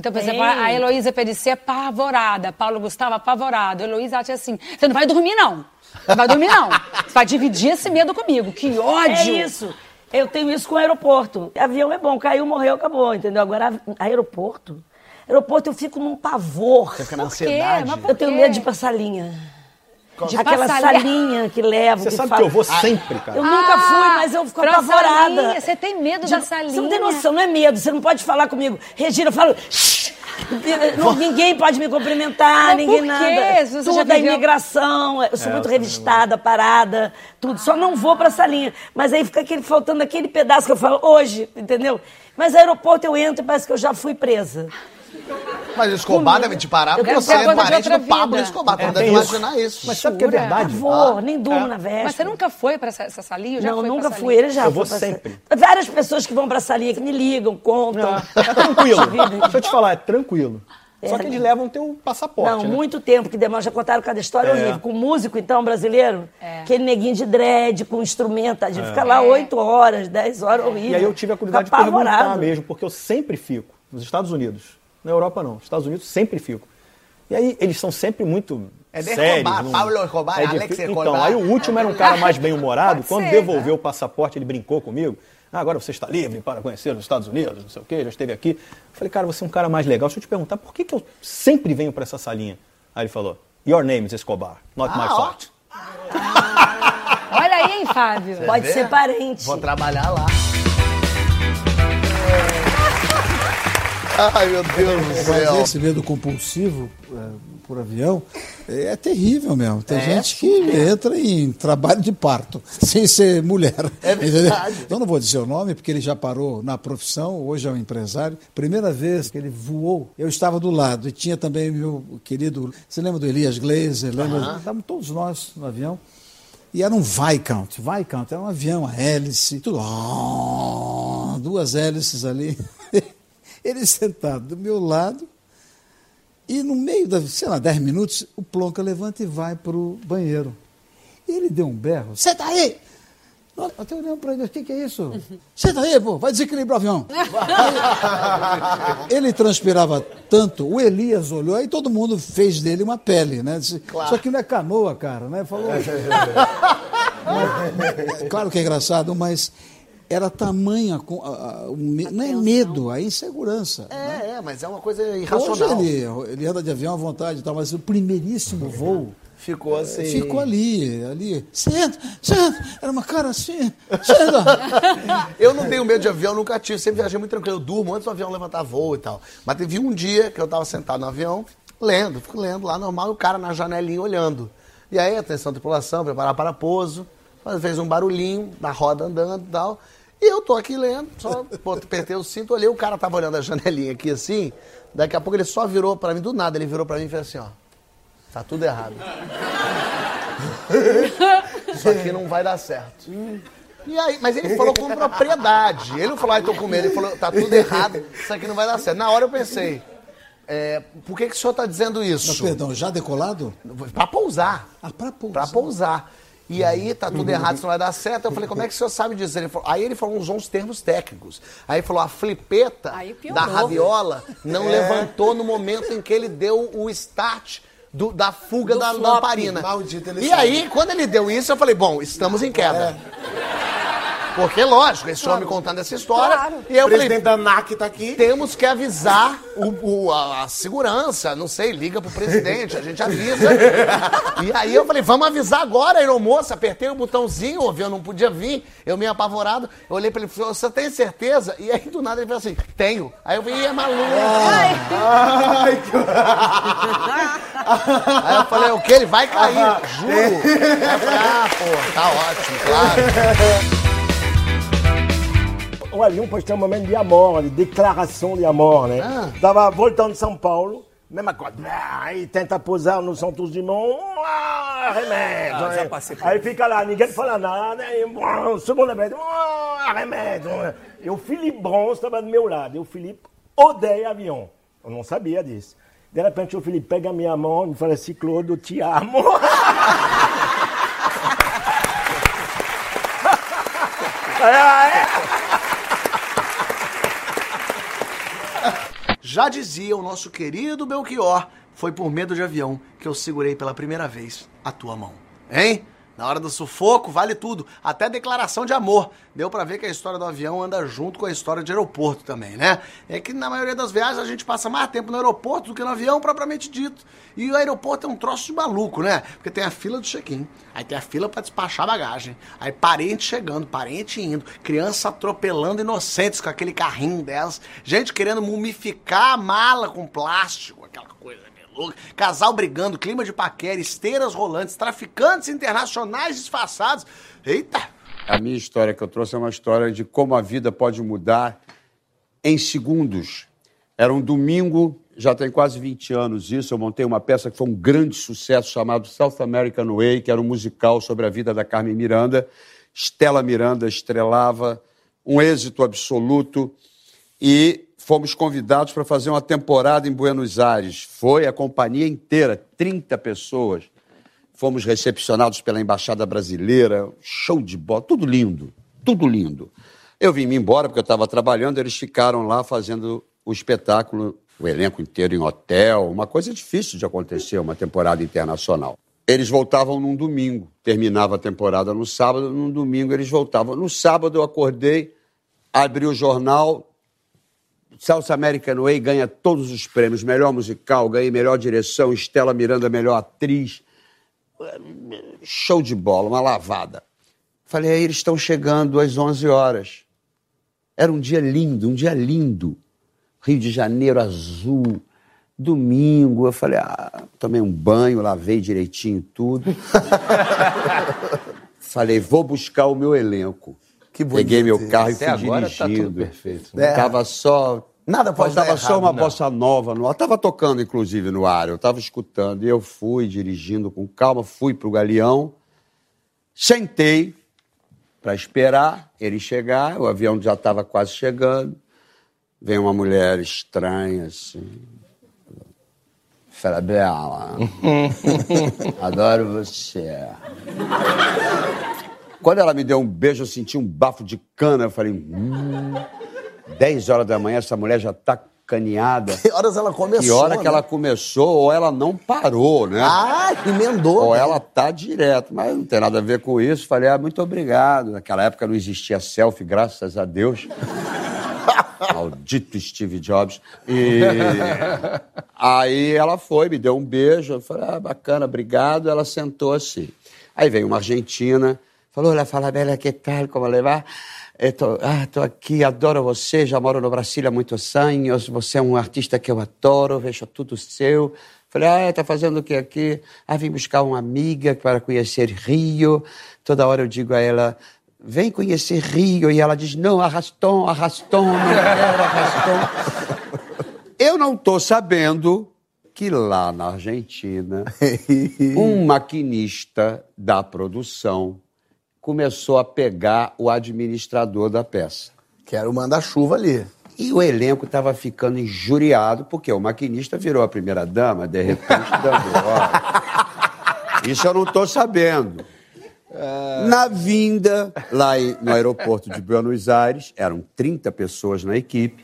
Então, por exemplo, a Heloísa Perici é apavorada, Paulo Gustavo apavorado. A Heloísa acha assim, você não vai dormir não. Não vai dormir não. Você vai dividir esse medo comigo. Que É ódio. isso. Eu tenho isso com o aeroporto. Avião é bom, caiu, morreu, acabou, entendeu? Agora, aeroporto. Aeroporto eu fico num pavor. Você fica na Por quê? ansiedade. Mas por Eu tenho medo de passar linha. De Aquela salinha que levo. Você que sabe fala- que eu vou sempre, cara. Eu nunca fui, mas eu fico apavorada. salinha. Você tem medo da salinha? Você não tem noção, não é medo. Você não pode falar comigo. Regina, eu falo. "Shh". Não, ninguém pode me cumprimentar, Mas ninguém por nada. você tudo já é imigração. Eu sou muito revistada, parada, tudo. Só não vou pra salinha. Mas aí fica aquele, faltando aquele pedaço que eu falo hoje, entendeu? Mas aeroporto eu entro e parece que eu já fui presa. Mas o Escobar deve te parar, porque você é parente do Pablo. Escobar. Tu É, não deve imaginar isso. Mas sabe que é verdade? Vou, nem durmo na véspera. Mas você nunca foi pra essa, salinha? Eu já não, nunca fui. Ele já Eu foi vou sempre. Várias pessoas que vão pra salinha que me ligam, contam. É tranquilo. Deixa eu te falar, é tranquilo. Só É. que eles levam teu passaporte, Não, né? muito tempo que demora. Já contaram cada história É. horrível. Com músico, então, brasileiro, É. aquele neguinho de dread, com instrumento, a gente fica lá 8 horas, 10 horas, horrível. É. E aí eu tive a curiosidade de perguntar mesmo, porque eu sempre fico nos Estados Unidos. Na Europa não, nos Estados Unidos sempre fico. E aí eles são sempre muito É de sérios. Escobar, não- Pablo Escobar, difícil. Alex Então, Escobar. aí o último era um cara mais bem-humorado. Quando ser. devolveu o passaporte, ele brincou comigo. Ah, agora você está livre para conhecer os Estados Unidos, não sei o quê, já esteve aqui. Eu falei, cara, você é um cara mais legal. Deixa eu te perguntar, por que, que eu sempre venho para essa salinha? Aí ele falou, your name is Escobar, not my Ah, ó. fault. Olha aí, hein, Fábio? Pode vê? ser parente. Vou trabalhar lá. Ai, meu Deus do Mas céu. esse medo compulsivo é, por avião é terrível mesmo. Tem É, gente que entra em trabalho de parto, sem ser mulher. É entendeu? verdade. Então não vou dizer o nome, porque ele já parou na profissão, hoje é um empresário. Primeira vez que ele voou, eu estava do lado e tinha também meu querido. Você lembra do Elias Glazer? Lembra? Estavam todos nós no avião. E era um Viscount. Viscount era um avião, a hélice, tudo. Duas hélices ali. Ele sentado do meu lado. E no meio da, sei lá, 10 minutos, o Plonka levanta e vai para o banheiro. E ele deu um berro. Senta aí! Eu até olhando para ele, o que, que é isso? Senta aí, pô, vai desequilibrar o avião. ele transpirava tanto, o Elias olhou, aí todo mundo fez dele uma pele, né? Disse, Isso aqui não é canoa, cara, né? Falou. Mas, claro que é engraçado, mas era tamanha, com- a- a- o me- não é medo, a insegurança. né? É, é, mas é uma coisa Hoje irracional. ele, ele anda de avião à vontade e tal, mas o primeiríssimo voo Ficou assim. ficou ali, ali. Senta, senta. Era uma cara assim. Senta. Eu não tenho medo de avião, nunca tive. Sempre viajei muito tranquilo. Eu durmo antes do avião levantar voo e tal. Mas teve um dia que eu tava sentado no avião, lendo, fico lendo lá normal, e o cara na janelinha olhando. E aí, atenção, tripulação, preparar para pouso. Fez um barulhinho da roda andando e tal. E eu tô aqui lendo, só apertei o cinto, olhei, o cara tava olhando a janelinha aqui assim. Daqui a pouco ele só virou pra mim, do nada, ele virou pra mim e fez assim, ó. Tá tudo errado. Isso aqui não vai dar certo. E aí, mas ele falou com propriedade. Ele não falou, ai, tô com medo. Ele falou, tá tudo errado, isso aqui não vai dar certo. Na hora eu pensei, é, por que, que o senhor tá dizendo Mas, isso? perdão, já decolado? Pra pousar. Ah, para pousar. Pra pousar. E aí, tá tudo errado, isso não vai dar certo. Eu falei, como é que o senhor sabe disso? Ele falou- aí ele falou, usou uns termos técnicos. Aí ele falou, a flipeta da raviola não levantou no momento em que ele deu o start do- da fuga da flop. lamparina. Maldito, ele e sabe. aí, quando ele deu isso, eu falei, bom, estamos em queda. Porque, lógico, esse homem contando essa história. E aí O eu falei, presidente da NAC tá aqui. temos que avisar o, o- a, a segurança, não sei, liga pro presidente, a gente avisa. E aí eu falei, vamos avisar agora, aeromoça. Apertei o botãozinho, o avião não podia vir, eu meio apavorado. Eu olhei pra ele e falei, você tem certeza? E aí do nada ele falou assim, tenho. Aí eu falei, "Ih, é maluco. Ai, que... Aí eu falei, o que? Ele vai cair, juro. Aí eu falei, ah, pô, tá ótimo, claro. Carro ali, um postei um momento de amor, de declaração de amor, né? Ah. Tava voltando de São Paulo, mesma coisa. Aí tenta posar no Santos Dumont, ah, remédio. Ah, passei por Aí fica lá, ninguém fala nada, aí, ah, segunda vez, ah, remédio. E o Felipe Bronze estava do meu lado, e o Felipe odeia avião. Eu não sabia disso. De repente o Felipe pega a minha mão e fala assim, Clodo, eu te amo. Já dizia o nosso querido Belchior, foi por medo de avião que eu segurei pela primeira vez a tua mão. Hein? Na hora do sufoco, vale tudo, até declaração de amor. Deu pra ver que a história do avião anda junto com a história de aeroporto também, né? É que na maioria das viagens a gente passa mais tempo no aeroporto do que no avião propriamente dito. E o aeroporto é um troço de maluco, né? Porque tem a fila do check-in, aí tem a fila pra despachar bagagem, aí parente chegando, parente indo, criança atropelando inocentes com aquele carrinho delas, gente querendo mumificar a mala com plástico, aquela coisa louca, casal brigando, clima de paquera, esteiras rolantes, traficantes internacionais disfarçados. Eita! A minha história que eu trouxe é uma história de como a vida pode mudar em segundos. Era um domingo, já tem quase 20 anos isso, eu montei uma peça que foi um grande sucesso chamado South American Way, que era um musical sobre a vida da Carmen Miranda. Stella Miranda estrelava, um êxito absoluto e fomos convidados para fazer uma temporada em Buenos Aires. Foi a companhia inteira, 30 pessoas. Fomos recepcionados pela Embaixada Brasileira, show de bola, tudo lindo, tudo lindo. Eu vim me embora porque eu estava trabalhando, eles ficaram lá fazendo o espetáculo, o elenco inteiro em hotel, uma coisa difícil de acontecer, uma temporada internacional. Eles voltavam num domingo, terminava a temporada no sábado, num domingo eles voltavam. No sábado eu acordei, abri o jornal, South American Way ganha todos os prêmios, melhor musical, ganhei melhor direção, Estela Miranda melhor atriz. Show de bola, uma lavada. Falei, aí eles estão chegando às 11 horas. Era um dia lindo, um dia lindo. Rio de Janeiro azul, domingo. Eu falei, ah, tomei um banho, lavei direitinho tudo. falei, vou buscar o meu elenco. Que bonito Peguei meu carro Até e fui agora tá dirigindo. tudo perfeito, né? É. Tava só. Nada pode dar só errado, uma não. bossa nova no ar. Tava tocando, inclusive, no ar. Eu tava escutando. E eu fui dirigindo com calma, fui pro galeão, sentei para esperar ele chegar. O avião já estava quase chegando. Vem uma mulher estranha, assim. Fala, Bela, adoro você. Quando ela me deu um beijo, eu senti um bafo de cana. Eu falei, hum, 10 horas da manhã, essa mulher já tá caneada. Que horas ela começou? Que hora né? que ela começou, ou ela não parou, né? Ah, emendou. Ou né? ela tá direto, mas não tem nada a ver com isso. Falei, ah, muito obrigado. Naquela época não existia selfie, graças a Deus. Maldito Steve Jobs. E aí ela foi, me deu um beijo. Eu falei, ah, bacana, obrigado. Ela sentou assim. Aí veio uma argentina, falou, olha, fala, Bela, que tal, como le va? Tô, ah, tô aqui, adoro você, já moro no Brasil há muitos anos, você é um artista que eu adoro, vejo tudo seu. Falei, ah, tá fazendo o que aqui? Ah, vim buscar uma amiga para conhecer Rio. Toda hora eu digo a ela, vem conhecer Rio. E ela diz, não, arraston, arraston, não quero arraston. eu não tô sabendo que lá na Argentina, um maquinista da produção começou a pegar o administrador da peça. Que era o manda-chuva ali. E o elenco estava ficando injuriado, porque o maquinista virou a primeira dama, de repente, dando hora. Isso eu não estou sabendo. Na vinda, lá no aeroporto de Buenos Aires, eram 30 pessoas na equipe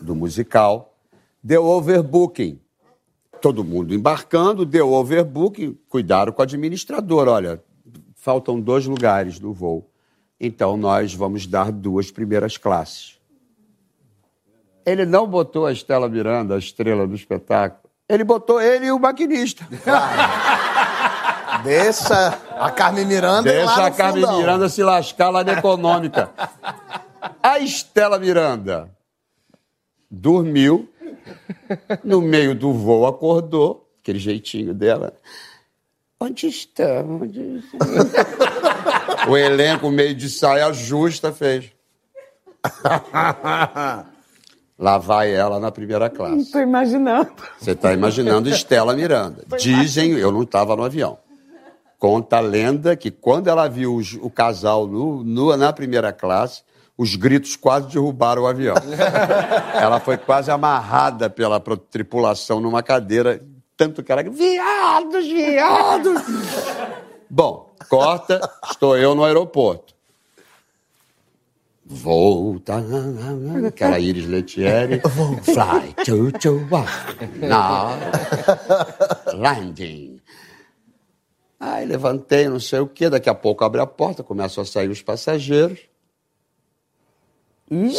do musical, deu overbooking. Todo mundo embarcando, deu overbooking, cuidaram com o administrador. Olha, faltam dois lugares no voo. Então nós vamos dar duas primeiras classes. Ele não botou a Estela Miranda, a estrela do espetáculo. Ele botou ele e o maquinista. Deixa a Carmen Miranda ir lá Deixa no a Carmen fundão. Miranda se lascar lá na econômica. A Estela Miranda dormiu, no meio do voo acordou, aquele jeitinho dela. Onde está? o elenco, meio de saia justa, fez. Lá vai ela na primeira classe. Tô imaginando. Você está imaginando Estela Miranda. Dizem, eu não estava no avião. Conta a lenda que quando ela viu os- o casal no- no- na primeira classe, os gritos quase derrubaram o avião. ela foi quase amarrada pela tripulação numa cadeira, tanto que ela. Viados, viados! Bom, corta, estou eu no aeroporto. Volta, que era Iris Letieri. Fly to one. Now, landing. Aí levantei, não sei o quê, daqui a pouco abre a porta, começam a sair os passageiros.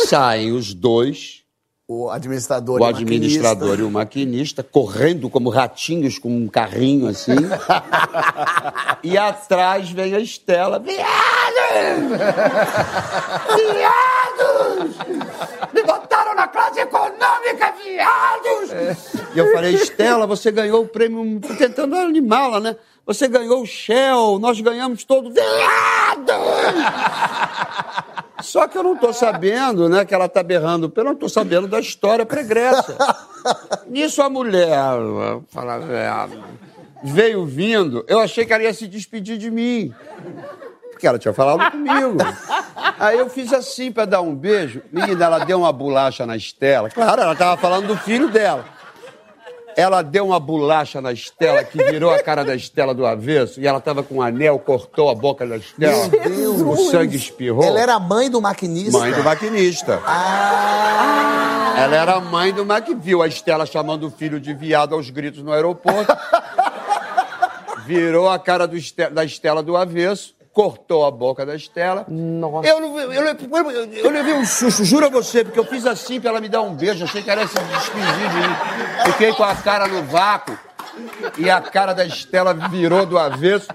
Saem os dois, O administrador o e administrador maquinista. e o maquinista, correndo como ratinhos com um carrinho assim. e atrás vem a Estela. Viados! Viados! Me botaram na classe econômica, viados! E eu falei, Estela, você ganhou o prêmio, tentando animá-la, né? Você ganhou o Shell, nós ganhamos todo. Viados! Só que eu não estou sabendo, né, que ela está berrando, eu não estou sabendo da história pregressa. Nisso a mulher, fala, é, veio vindo, eu achei que ela ia se despedir de mim. Porque ela tinha falado comigo. Aí eu fiz assim para dar um beijo. Menina, ela deu uma bolacha na Estela. Claro, ela estava falando do filho dela. Ela deu uma bolacha na Estela que virou a cara da Estela do avesso e ela estava com um anel, cortou a boca da Estela. Meu Deus! O sangue espirrou. Ela era a mãe do maquinista? Mãe do maquinista. Ah! Ela era a mãe do Mac, viu a Estela chamando o filho de viado aos gritos no aeroporto. Virou a cara do Este- da Estela do avesso, cortou a boca da Estela. Nossa. Eu, não- eu, eu, eu, levei um susto, juro a você, porque eu fiz assim pra ela me dar um beijo, achei que ela ia se despedir de mim. Fiquei com a cara no vácuo e a cara da Estela virou do avesso.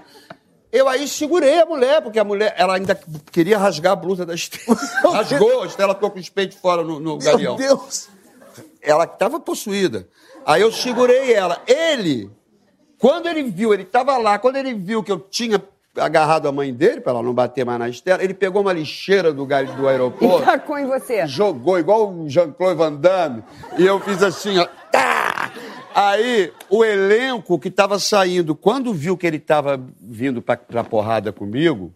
Eu aí segurei a mulher, porque a mulher, ela ainda queria rasgar a blusa da Estela. Rasgou, a Estela ficou com os peitos fora no, no galeão. Meu Deus! Ela estava possuída. Aí eu segurei ela. Ele, quando ele viu, ele estava lá, quando ele viu que eu tinha agarrado a mãe dele, para ela não bater mais na Estela, ele pegou uma lixeira do, ga- do E aeroporto, tacou em você. jogou igual o Jean-Claude Van Damme, e eu fiz assim, ó. tá! Aí, o elenco que estava saindo, quando viu que ele estava vindo para a porrada comigo,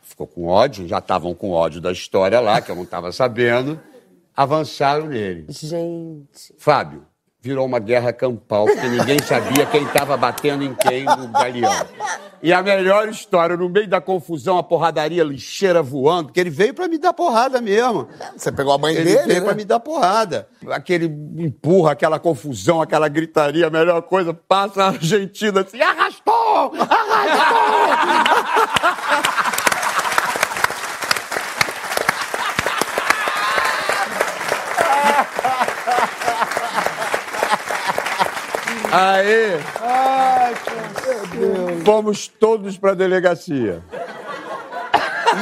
ficou com ódio, já estavam com ódio da história lá, que eu não estava sabendo, avançaram nele. Gente. Fábio, virou uma guerra campal, porque ninguém sabia quem estava batendo em quem no galeão. E a melhor história, no meio da confusão, a porradaria lixeira voando, porque ele veio para me dar porrada mesmo. Você pegou a mãe Ele dele, veio né? para me dar porrada. Aquele empurra, aquela confusão, aquela gritaria, a melhor coisa, passa a Argentina assim, arrastou! Arrastou! Aí, fomos todos para a delegacia.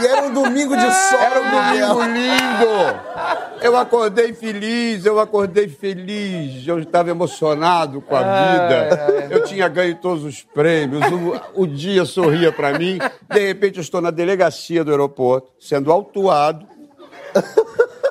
E era um domingo de sol. Era um domingo lindo. Eu acordei feliz, eu acordei feliz. Eu estava emocionado com a vida. Eu tinha ganho todos os prêmios. O, o dia sorria para mim. De repente, eu estou na delegacia do aeroporto, sendo autuado.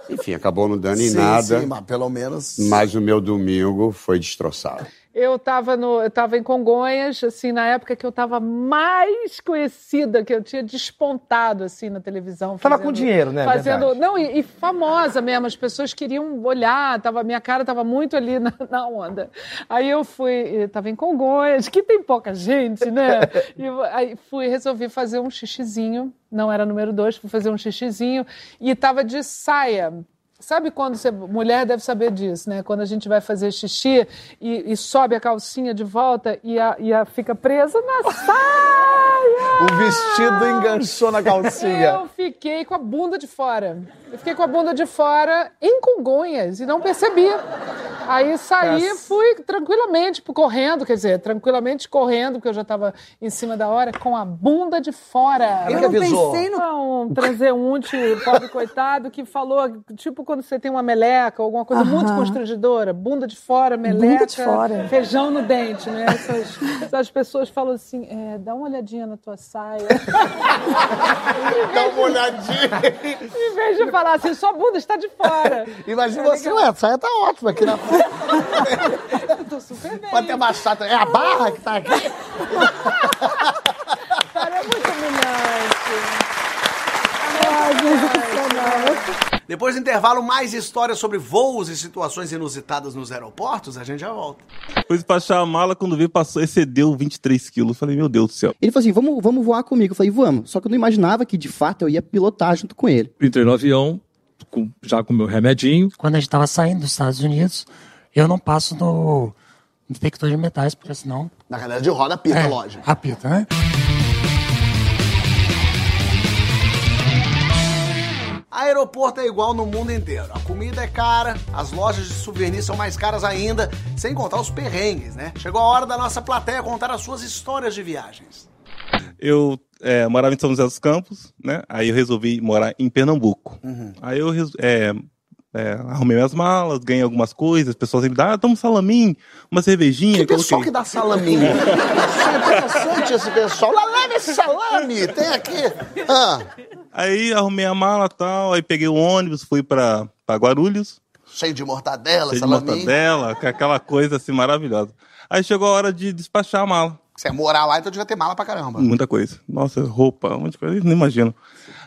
Enfim, acabou não dando em Sim, nada. sim, mas pelo menos. Mas o meu domingo foi destroçado. Eu estava no, eu tava em Congonhas, assim, na época que eu estava mais conhecida, que eu tinha despontado assim na televisão. Tava com dinheiro, né? Fazendo, Verdade. não, e, e famosa mesmo, as pessoas queriam olhar, tava, minha cara estava muito ali na, na onda. Aí eu fui, estava em Congonhas, que tem pouca gente, né? E aí fui, resolvi fazer um xixizinho, não era número dois, fui fazer um xixizinho e estava de saia. Sabe quando você. Mulher deve saber disso, né? Quando a gente vai fazer xixi e, e sobe a calcinha de volta e a, e a fica presa na saia! O vestido enganchou na calcinha. Eu fiquei com a bunda de fora. Eu fiquei com a bunda de fora em Congonhas e não percebi. Aí saí, fui tranquilamente correndo, quer dizer, tranquilamente correndo, porque eu já estava em cima da hora, com a bunda de fora. Quem que avisou? Não, um transeunte, pobre coitado, que falou, tipo quando você tem uma meleca, alguma coisa Aham. muito constrangedora, bunda de fora, meleca, Bunda de fora. feijão no dente, né? Essas, essas pessoas falam assim, é, dá uma olhadinha na tua saia. Dá uma olhadinha. em vez de falar assim, sua bunda está de fora. Imagina você, ué, a saia tá ótima aqui na frente. Eu tô super bem. Pode ter uma chata. É a barra que tá aqui? Cara, é muito humilhante. Depois do intervalo, mais histórias sobre voos e situações inusitadas nos aeroportos. A gente já volta. Foi despachar a mala, quando veio, passou, excedeu 23 quilos. Falei, meu Deus do céu. Ele falou assim: vamos, vamos voar comigo. Eu falei, vamos. Só que eu não imaginava que de fato eu ia pilotar junto com ele. Entrei no avião, com- já com o meu remedinho. Quando a gente estava saindo dos Estados Unidos, eu não passo no detector de metais, porque senão. Na cadeira de roda, apita, É, lógico. Apita, né? Aeroporto é igual no mundo inteiro. A comida é cara, as lojas de souvenirs são mais caras ainda, sem contar os perrengues, né? Chegou a hora da nossa plateia contar as suas histórias de viagens. Eu é, morava em São José dos Campos, né? Aí eu resolvi morar em Pernambuco. Aí eu é, é, arrumei minhas malas, ganhei algumas coisas, as pessoas sempre dão, ah, toma um salaminho, uma cervejinha. Que pessoal que dá salaminho? Isso é interessante esse pessoal. Lá, leva esse salame, tem aqui. Ah, Aí arrumei a mala e tal, aí peguei o ônibus, fui pra, pra Guarulhos. cheio de mortadela, cheio de mortadela, com aquela coisa assim maravilhosa. Aí chegou a hora de despachar a mala. Você é morar lá, então devia ter mala pra caramba. Muita coisa. Nossa, roupa, um monte de coisa, nem imagino.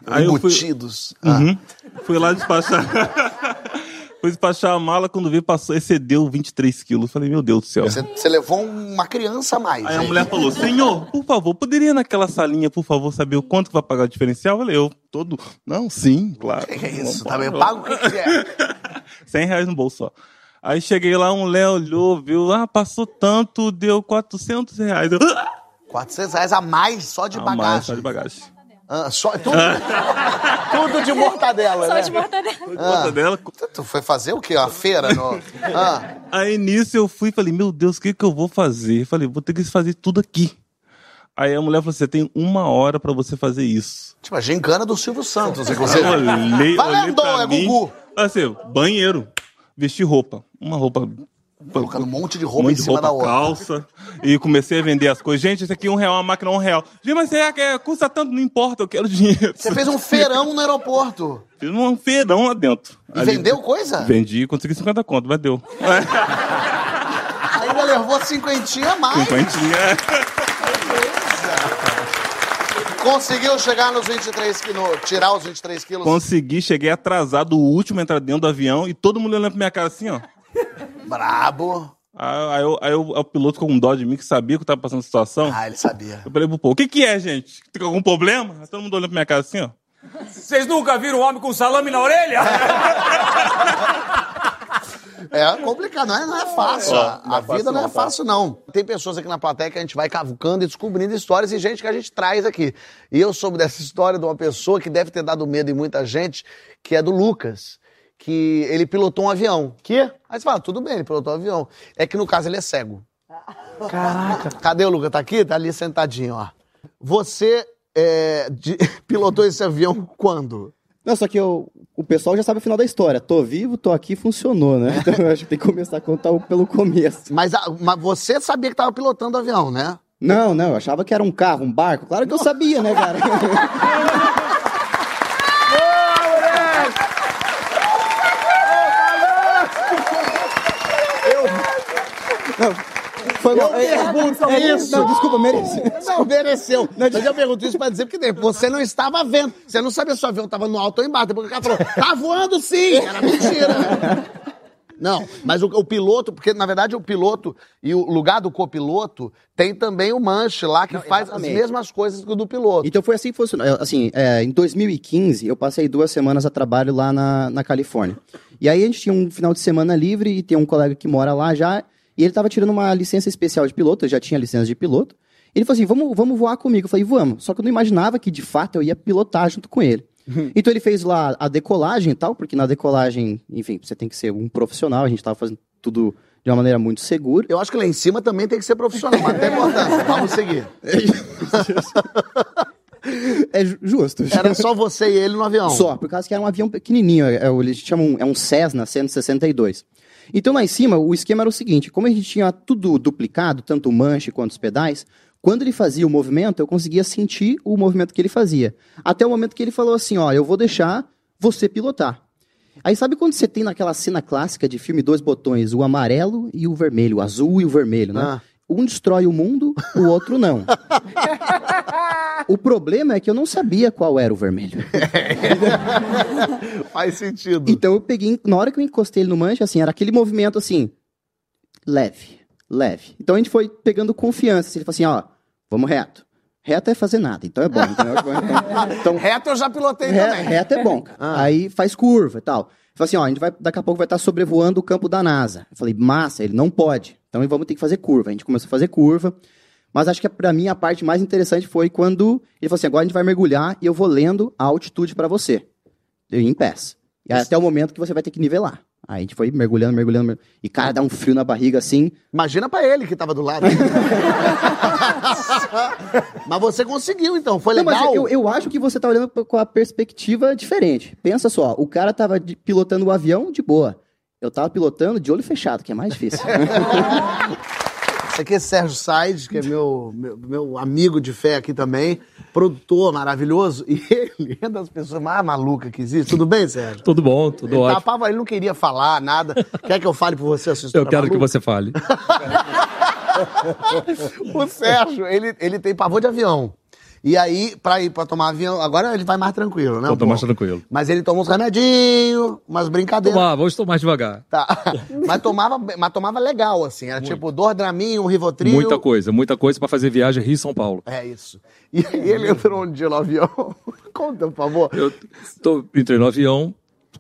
Aí eu fui, Embutidos. Uhum. Fui lá despachar. fui despachar a mala, quando vi, passou, excedeu 23 quilos. Falei, meu Deus do céu. Você, você levou uma criança a mais. Aí a mulher falou, senhor, por favor, poderia ir naquela salinha, por favor, saber o quanto que vai pagar o diferencial? Eu falei, eu todo. Não, sim, claro. Que que é isso? Tá bem lá. pago? O que, é? 100 reais no bolso só. Aí cheguei lá, um Léo olhou, viu, ah, passou tanto, deu 400 reais. Eu, 400 reais a mais só de a bagagem. mais, só de bagagem. Ah, só, tudo, tudo de mortadela, Só né? de mortadela. de mortadela. Tu foi fazer o quê? Uma feira? No... Ah, Aí nisso eu fui e falei, meu Deus, o que, que eu vou fazer? Falei, vou ter que fazer tudo aqui. Aí a mulher falou, você tem uma hora pra você fazer isso. tipo, a gincana do Silvio Santos, Eu inclusive. olhei, olhei Valendo, pra é mim, Gugu. assim, banheiro, vestir roupa, uma roupa... Colocando um monte de roupa um em monte de cima da roupa, outra. calça, e comecei a vender as coisas. Gente, isso aqui é um real, uma máquina é um real. Gente, mas é, é, custa tanto, não importa, eu quero dinheiro. Você fez um feirão no aeroporto. Fiz um feirão lá dentro. E vendeu coisa? Vendi, consegui 50 conto, mas deu. Ainda levou cinquentinha a mais. Cinquentinha. Conseguiu chegar nos 23 quilos, tirar os 23 quilos. Consegui, cheguei atrasado, o último a entrar dentro do avião e todo mundo olhando pra minha cara assim, ó. Brabo. Aí, aí, eu- aí o- o piloto ficou com dó de mim, que sabia que eu tava passando a situação. Ah, ele sabia. Eu falei pro povo, o que que é, gente? Tem algum problema? Aí todo mundo olhando pra minha cara assim, ó. Vocês nunca viram um homem com salame na orelha? É complicado, não é, não é fácil. A não é a fácil vida não, não, é tá? fácil, não. Tem pessoas aqui na plateia que a gente vai cavucando e descobrindo histórias e gente que a gente traz aqui. E eu soube dessa história de uma pessoa que deve ter dado medo em muita gente, que é do Lucas. Que ele pilotou um avião. Que? Aí você fala, tudo bem, ele pilotou um avião. É que no caso ele é cego. Caraca. Cadê o Lucas? Tá aqui? Tá ali sentadinho, ó. Você é, de- pilotou esse avião quando? Não, só que eu, o pessoal já sabe o final da história. Tô vivo, tô aqui, funcionou, né? Então eu acho que tem que começar a contar o- pelo começo. Mas, a- mas você sabia que tava pilotando o avião, né? Não, não, eu achava que era um carro, um barco. Claro que eu sabia, né, cara? Foi eu mal. É, pergunto é, isso. Não, desculpa, mereci. Não, mereceu. Mas eu pergunto isso pra dizer porque tem, você não estava vendo. Você não sabia se o avião estava no alto ou embaixo. Depois o cara falou, tá voando sim! Era mentira. Não, mas o, o piloto, porque na verdade o piloto e o lugar do copiloto tem também o manche lá que Não, faz as mesmas coisas que o do piloto. Então foi assim que funcionou. Assim, é, em 2015, eu passei duas semanas a trabalho lá na, na Califórnia. E aí a gente tinha um final de semana livre e tem um colega que mora lá já, e ele estava tirando uma licença especial de piloto, eu já tinha licença de piloto. Ele falou assim: vamos, vamos voar comigo. Eu falei, vamos. Só que eu não imaginava que de fato eu ia pilotar junto com ele. Então ele fez lá a decolagem e tal, porque na decolagem, enfim, você tem que ser um profissional, a gente tava fazendo tudo de uma maneira muito segura. Eu acho que lá em cima também tem que ser profissional, mas tem importância. Vamos seguir. É justo. Era só você e ele no avião? Só, por causa que era um avião pequenininho, é, é, eles chamam, é um Cessna 162. Então lá em cima, o esquema era o seguinte, como a gente tinha tudo duplicado, tanto o manche quanto os pedais, quando ele fazia o movimento, eu conseguia sentir o movimento que ele fazia. Até o momento que ele falou assim, ó, eu vou deixar você pilotar. Aí sabe quando você tem naquela cena clássica de filme dois botões, o amarelo e o vermelho, o azul e o vermelho, né? Ah. Um destrói o mundo, o outro não. o problema é que eu não sabia qual era o vermelho. Faz sentido. Então eu peguei, na hora que eu encostei ele no manche, assim, era aquele movimento assim, leve, leve. Então a gente foi pegando confiança. Assim, ele falou assim, ó, vamos reto. Reto é fazer nada, então é bom. Então, reto eu já pilotei re, também. Reto é bom. Ah. Aí faz curva e tal. Falei assim, ó, a gente vai, daqui a pouco vai estar sobrevoando o campo da NASA. Eu falei, massa, ele não pode. Então vamos ter que fazer curva. A gente começou a fazer curva. Mas acho que para mim a parte mais interessante foi quando ele falou assim, agora a gente vai mergulhar e eu vou lendo a altitude para você. Em pés. E até o momento que você vai ter que nivelar. Aí a gente foi mergulhando, mergulhando, mergulhando. E, cara, dá um frio na barriga assim. Imagina pra ele que tava do lado. mas você conseguiu, então. Foi legal. Não, eu, eu acho que você tá olhando com a perspectiva diferente. Pensa só, o cara tava pilotando o avião de boa. Eu tava pilotando de olho fechado, que é mais difícil. Esse aqui é Sérgio Said, que é meu, meu, meu, amigo de fé aqui também, produtor maravilhoso, e ele é das pessoas mais malucas que existe. Tudo bem, Sérgio? Tudo bom, tudo ele ótimo. Tapava, ele não queria falar nada. Quer que eu fale por você a sua história Eu quero maluca? que você fale. o Sérgio, ele, ele tem pavor de avião. E aí, pra ir pra tomar avião, agora ele vai mais tranquilo, né? Vou tomar mais tranquilo. Mas ele toma uns remedinhos, umas brincadeiras. Tomava, tô mais devagar. Tá. mas, tomava, mas tomava legal, assim. Era Muito. tipo dois draminhos, um rivotril. Muita coisa, muita coisa pra fazer viagem Rio-São Paulo. É isso. E aí ele entrou um dia no avião. Conta, por favor. Eu tô, entrei no avião,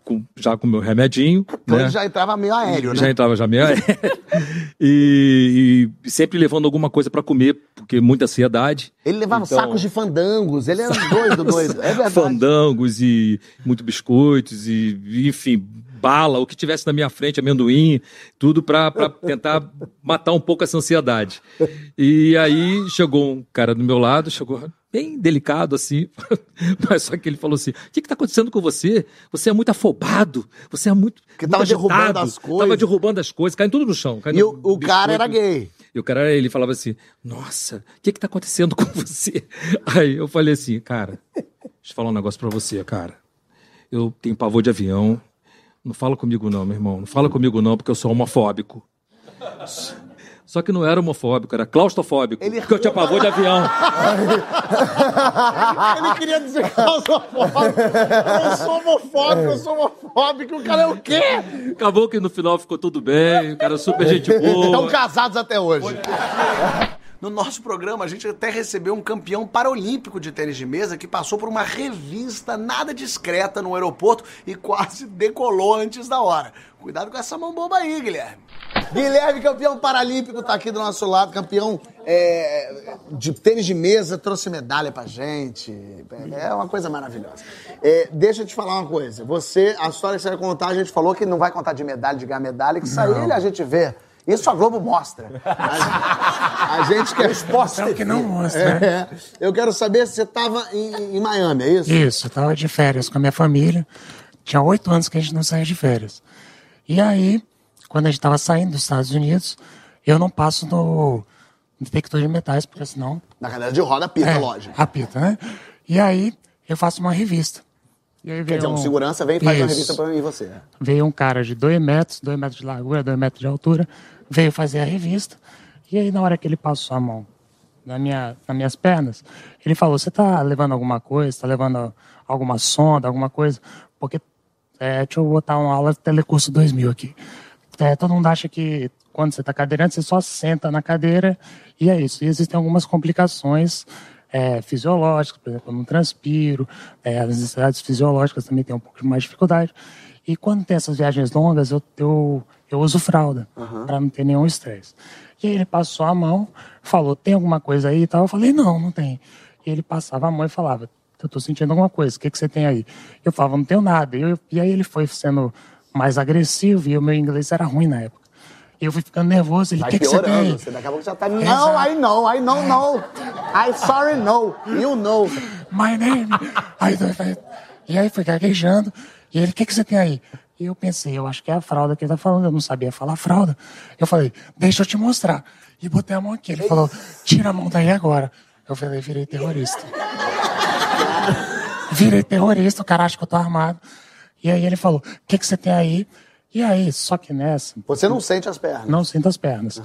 com, já com meu remedinho. Então né? já entrava meio aéreo, né? Já entrava já meio aéreo. e, e, sempre levando alguma coisa para comer, porque muita ansiedade. Ele levava então, sacos de fandangos, ele era doido, doido. É verdade. Fandangos e muito biscoitos e, enfim, bala, o que tivesse na minha frente, amendoim, tudo para tentar matar um pouco essa ansiedade. E aí chegou um cara do meu lado, chegou bem delicado assim, mas só que ele falou assim: o que está acontecendo com você? Você é muito afobado, você é muito. Que tava derrubando as coisas. Tava derrubando as coisas, caindo tudo no chão. E o, o cara era gay. E o cara, ele falava assim: Nossa, o que está acontecendo com você? Aí eu falei assim: Cara, deixa eu falar um negócio para você, cara. Eu tenho pavor de avião. Não fala comigo, não, meu irmão. Não fala comigo, não, porque eu sou homofóbico. Só que não era homofóbico, era claustrofóbico. Ele... Porque eu tinha pavor de avião. Ele queria dizer claustrofóbico. Eu sou homofóbico, eu sou homofóbico. O cara é o quê? Acabou que no final ficou tudo bem, o cara é super gente boa. Estão casados até hoje. No nosso programa, a gente até recebeu um campeão paralímpico de tênis de mesa que passou por uma revista nada discreta no aeroporto e quase decolou antes da hora. Cuidado com essa mão boba aí, Guilherme. Guilherme, campeão paralímpico, tá aqui do nosso lado, campeão é, de tênis de mesa, trouxe medalha pra gente. É uma coisa maravilhosa. É, deixa eu te falar uma coisa. Você, a história que você vai contar, a gente falou que não vai contar de medalha, de ganhar medalha, que sair a gente vê. Isso a Globo mostra. A, a gente quer esporte. É o que não mostra. É. Eu quero saber se você estava em, em, Miami, é isso? Isso, eu estava de férias com a minha família. Tinha oito anos que a gente não saía de férias. E aí, quando a gente estava saindo dos Estados Unidos, eu não passo no detector de metais, porque senão. Na cadeira de roda, apita, é, lógico. Apita, né? E aí, eu faço uma revista. Quer dizer, um segurança vem e faz Isso. uma revista para mim e você. Veio um cara de 2 metros, 2 metros de largura, 2 metros de altura, veio fazer a revista. E aí, na hora que ele passou a mão na minha, nas minhas pernas, ele falou: Você está levando alguma coisa? Está levando alguma sonda, alguma coisa? Porque, é, deixa eu botar uma aula de Telecurso 2000 aqui. É, todo mundo acha que quando você está cadeirante, você só senta na cadeira e é isso. E existem algumas complicações é, fisiológicas, por exemplo, eu não transpiro, é, as necessidades fisiológicas também têm um pouco mais de dificuldade. E quando tem essas viagens longas, eu, eu, eu uso fralda, uhum. para não ter nenhum estresse. E aí ele passou a mão, falou, tem alguma coisa aí e tal? Eu falei, não, não tem. E ele passava a mão e falava, eu estou sentindo alguma coisa, o que, que você tem aí? Eu falava, não tenho nada. E, eu, e aí ele foi sendo mais agressivo e o meu inglês era ruim na época. Eu fui ficando nervoso. Ele, o que, que você tem? Você daqui a pouco já tá. Não, I know, I know, no. I sorry, no. You know. My name. Falei- e aí foi gaguejando. E ele, o que, que você tem aí? E eu pensei, eu acho que é a fralda que ele tá falando. Eu não sabia falar fralda. Eu falei, deixa eu te mostrar. E botei a mão aqui. Ele falou, tira a mão daí agora. Eu falei, virei terrorista. Virei terrorista, o cara acha que eu tô armado. E aí ele falou, o que, que você tem aí? E aí, só que nessa. Você não sente as pernas. Não sinto as pernas.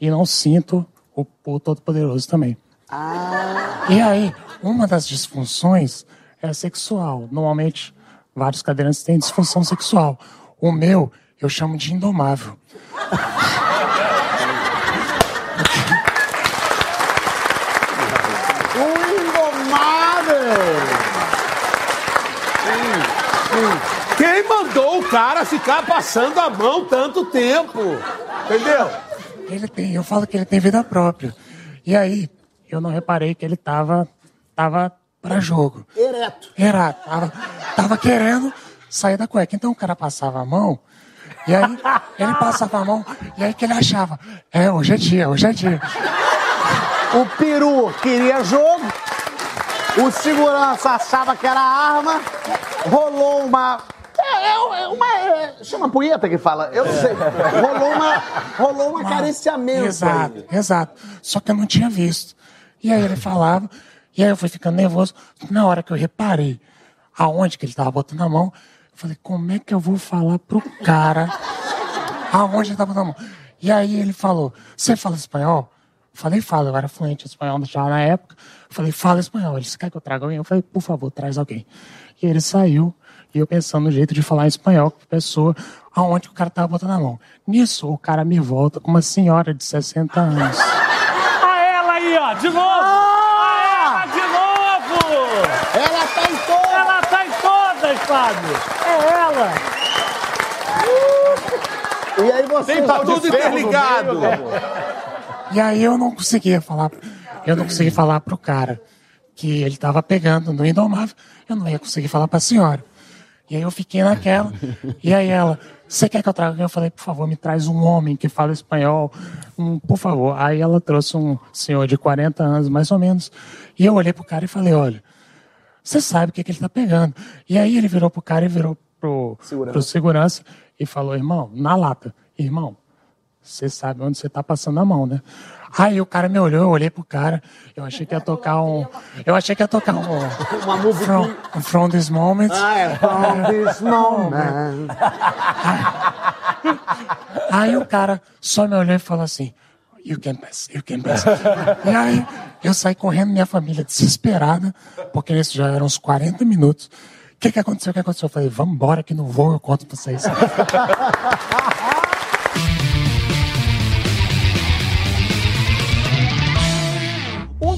E não sinto o, o Todo-Poderoso também. Ah. E aí, uma das disfunções é sexual. Normalmente, vários cadeirantes têm disfunção sexual. O meu, eu chamo de indomável. O indomável! Quem mandou o cara ficar passando a mão tanto tempo? Entendeu? Ele tem, eu falo que ele tem vida própria. E aí, eu não reparei que ele tava, tava para jogo. Ereto. Era, tava, tava querendo sair da cueca. Então o cara passava a mão, e aí ele passava a mão, e aí que ele achava, é, hoje é dia, hoje é dia. O peru queria jogo, o segurança achava que era arma, rolou uma. É, é, uma. é, chama punheta que fala, eu não sei. Rolou uma. Rolou um acariciamento. Exato, aí. exato. Só que eu não tinha visto. E aí ele falava, e aí eu fui ficando nervoso. Na hora que eu reparei aonde que ele tava botando a mão, eu falei, como é que eu vou falar pro cara aonde ele tava botando a mão? E aí ele falou, você fala espanhol? Eu falei, fala, eu era fluente espanhol já na época. Eu falei, fala espanhol. Ele disse, quer que eu traga alguém? Eu falei, por favor, traz alguém. E ele saiu, e eu pensando no jeito de falar em espanhol com a pessoa, aonde o cara tava botando a mão. Nisso, o cara me volta com uma senhora de 60 anos. Ah, ela aí, ó, de novo! Ah, ela de novo! Ela tá em todas! Ela tá em todas, Fábio! É ela! E aí você. Tem tá tudo interligado. meio. E aí eu não conseguia falar, eu não consegui falar pro cara que ele tava pegando no Indomável, eu não ia conseguir falar pra senhora. E aí eu fiquei naquela, e aí ela, você quer que eu traga? alguém?" Eu falei, por favor, me traz um homem que fala espanhol, um, por favor. Aí ela trouxe um senhor de 40 anos, mais ou menos, e eu olhei pro cara e falei, olha, você sabe o que, que ele tá pegando. E aí ele virou pro cara e virou pro segurança, pro segurança e falou, irmão, na lata, irmão, você sabe onde você tá passando a mão, né? Aí o cara me olhou, eu olhei pro cara, eu achei que ia tocar um. Eu achei que ia tocar um. Uma música. From, from this moment. Ah, é. From this moment. Aí o cara só me olhou e falou assim: You can pass, you can pass. e aí eu saí correndo, minha família desesperada, porque nisso já eram uns 40 minutos. O que, que aconteceu? O que aconteceu? Eu falei: Vamos embora que no voo eu conto pra vocês.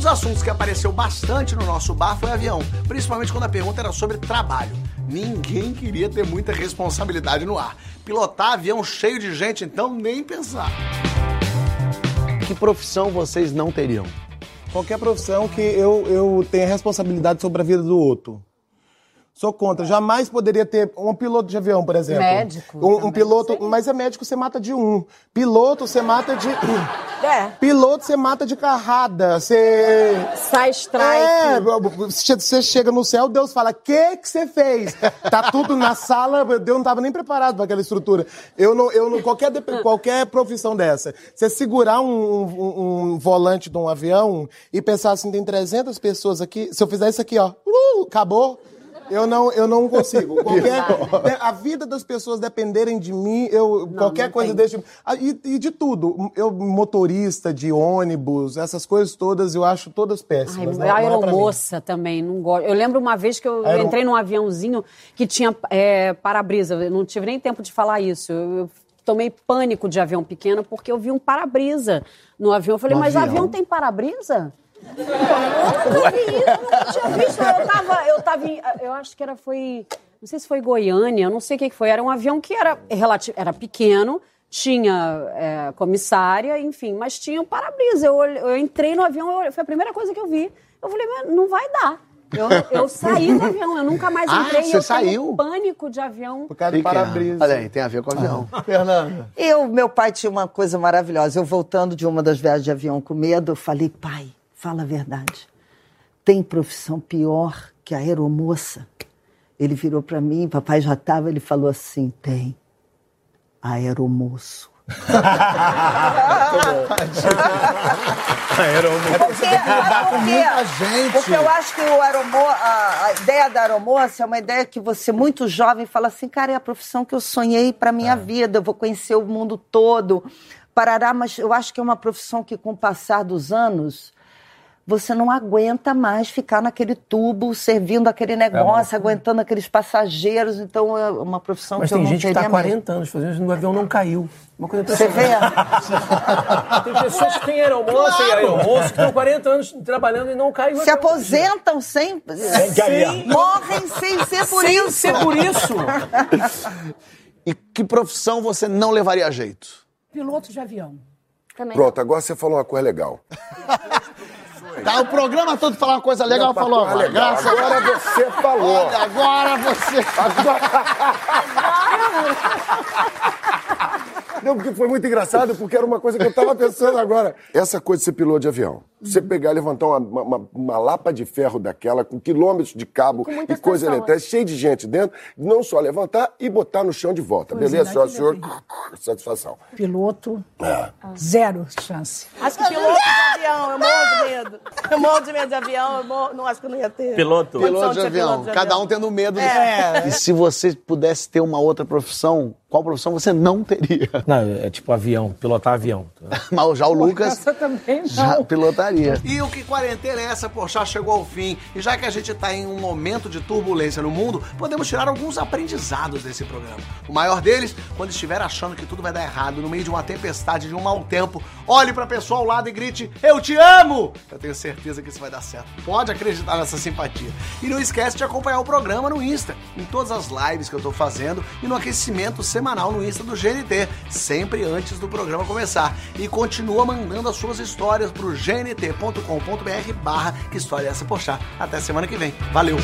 dos assuntos que apareceu bastante no nosso bar foi avião, principalmente quando a pergunta era sobre trabalho. Ninguém queria ter muita responsabilidade no ar. Pilotar avião cheio de gente, então nem pensar. Que profissão vocês não teriam? Qualquer profissão que eu, eu tenha responsabilidade sobre a vida do outro. Sou contra. Jamais poderia ter um piloto de avião, por exemplo. Médico Um, um piloto, mas é médico, você mata de um. Piloto, você mata de. É. Piloto, você mata de carrada. Você. Sai strike. É, você chega no céu, Deus fala: o que que você fez? Tá tudo na sala, Deus não tava nem preparado para aquela estrutura. Eu não, eu não, qualquer, qualquer profissão dessa, você segurar um, um- um volante de um avião e pensar assim: tem 300 pessoas aqui, se eu fizer isso aqui, ó, uh, acabou. Eu não, eu não consigo. Qualquer, a vida das pessoas dependerem de mim, eu qualquer não coisa tem. deixa. Ah, E, e de tudo. Eu, motorista de ônibus, essas coisas todas, eu acho todas péssimas. Ai, não- não é aeromoça também, não gosto. Eu lembro uma vez que eu Aero- entrei num aviãozinho que tinha é, para-brisa. Eu não tive nem tempo de falar isso. Eu, eu tomei pânico de avião pequeno porque eu vi um para-brisa no avião. Eu falei, No mas avião? avião tem para-brisa? Eu nunca vi isso, eu nunca tinha visto. Eu tava, eu tava em, eu acho que era, foi, não sei se foi Goiânia, eu não sei o que foi. Era um avião que era, relativo, era pequeno, tinha é, comissária, enfim, mas tinha um para-brisa. Eu, eu entrei no avião, eu foi a primeira coisa que eu vi. Eu falei, mas não vai dar. Eu, eu saí do avião, eu nunca mais Ah, entrei. você eu saiu? tenho pânico de avião. Por causa que é? Olha aí, tem a ver com o avião. Fernanda. Eu, meu pai tinha uma coisa maravilhosa. Eu voltando de uma das viagens de avião com medo, eu falei, pai, fala a verdade. Tem profissão pior que a aeromoça? Ele virou para mim, papai já estava, ele falou assim, tem. Aeromoço. Aeromoça. Porque, lidar com porque- muita gente. Porque eu acho que o aeromo, a, a ideia da aeromoça é uma ideia que você, muito jovem, fala assim, cara, é a profissão que eu sonhei para minha vida, eu vou conhecer o mundo todo. Parará, mas eu acho que é uma profissão que, com o passar dos anos, você não aguenta mais ficar naquele tubo, servindo aquele negócio, aguentando aqueles passageiros. Então, é uma profissão Mas que eu tem não gente que teria está há mesmo. 40 anos fazendo isso e o avião não caiu. Uma coisa Você vê? Tem pessoas que têm aeromoça e aeromoço que estão 40 anos trabalhando e não caiu. Se aposentam sem. cair. Morrem sem ser por Sem isso. ser por isso. E que profissão você não levaria a jeito? Piloto de avião. Também. Pronto, agora você falou uma coisa legal. Tá, o programa todo falar uma coisa legal, Não, falou agora. legal. Graças a Agora você falou. Olha, agora você. Não, porque foi muito engraçado, porque era uma coisa que eu tava pensando agora. Essa coisa de ser piloto de avião. Você pegar e levantar uma, uma- uma lapa de ferro daquela, com quilômetros de cabo e coisa eletrônica, cheio de gente dentro, não só levantar e botar no chão de volta. Pois é, Beleza, senhora, senhor? Satisfação. Piloto, É. zero chance. Acho que piloto de avião, eu morro de medo. Eu morro de medo de avião, eu morro- não acho que eu não ia ter. Piloto. Piloto de ser avião. piloto de Cada avião. um tendo medo. de- É. E se você pudesse ter uma outra profissão, qual profissão você não teria? Não, é tipo avião, pilotar avião. Mas já o Lucas Essa também não. já pilotaria. E o que quarentena é essa, poxa, chegou ao fim. E já que a gente tá em um momento de turbulência no mundo, podemos tirar alguns aprendizados desse programa. O maior deles, quando estiver achando que tudo vai dar errado no meio de uma tempestade, de um mau tempo, olhe pra pessoa ao lado e grite: Eu te amo! Eu tenho certeza que isso vai dar certo. Pode acreditar nessa simpatia. E não esquece de acompanhar o programa no Insta, em todas as lives que eu tô fazendo e no aquecimento semanal no Insta do GNT, sempre antes do programa começar. E continua mandando as suas histórias pro gnt.com.br barra história essa, poxa. Até semana que vem. Valeu!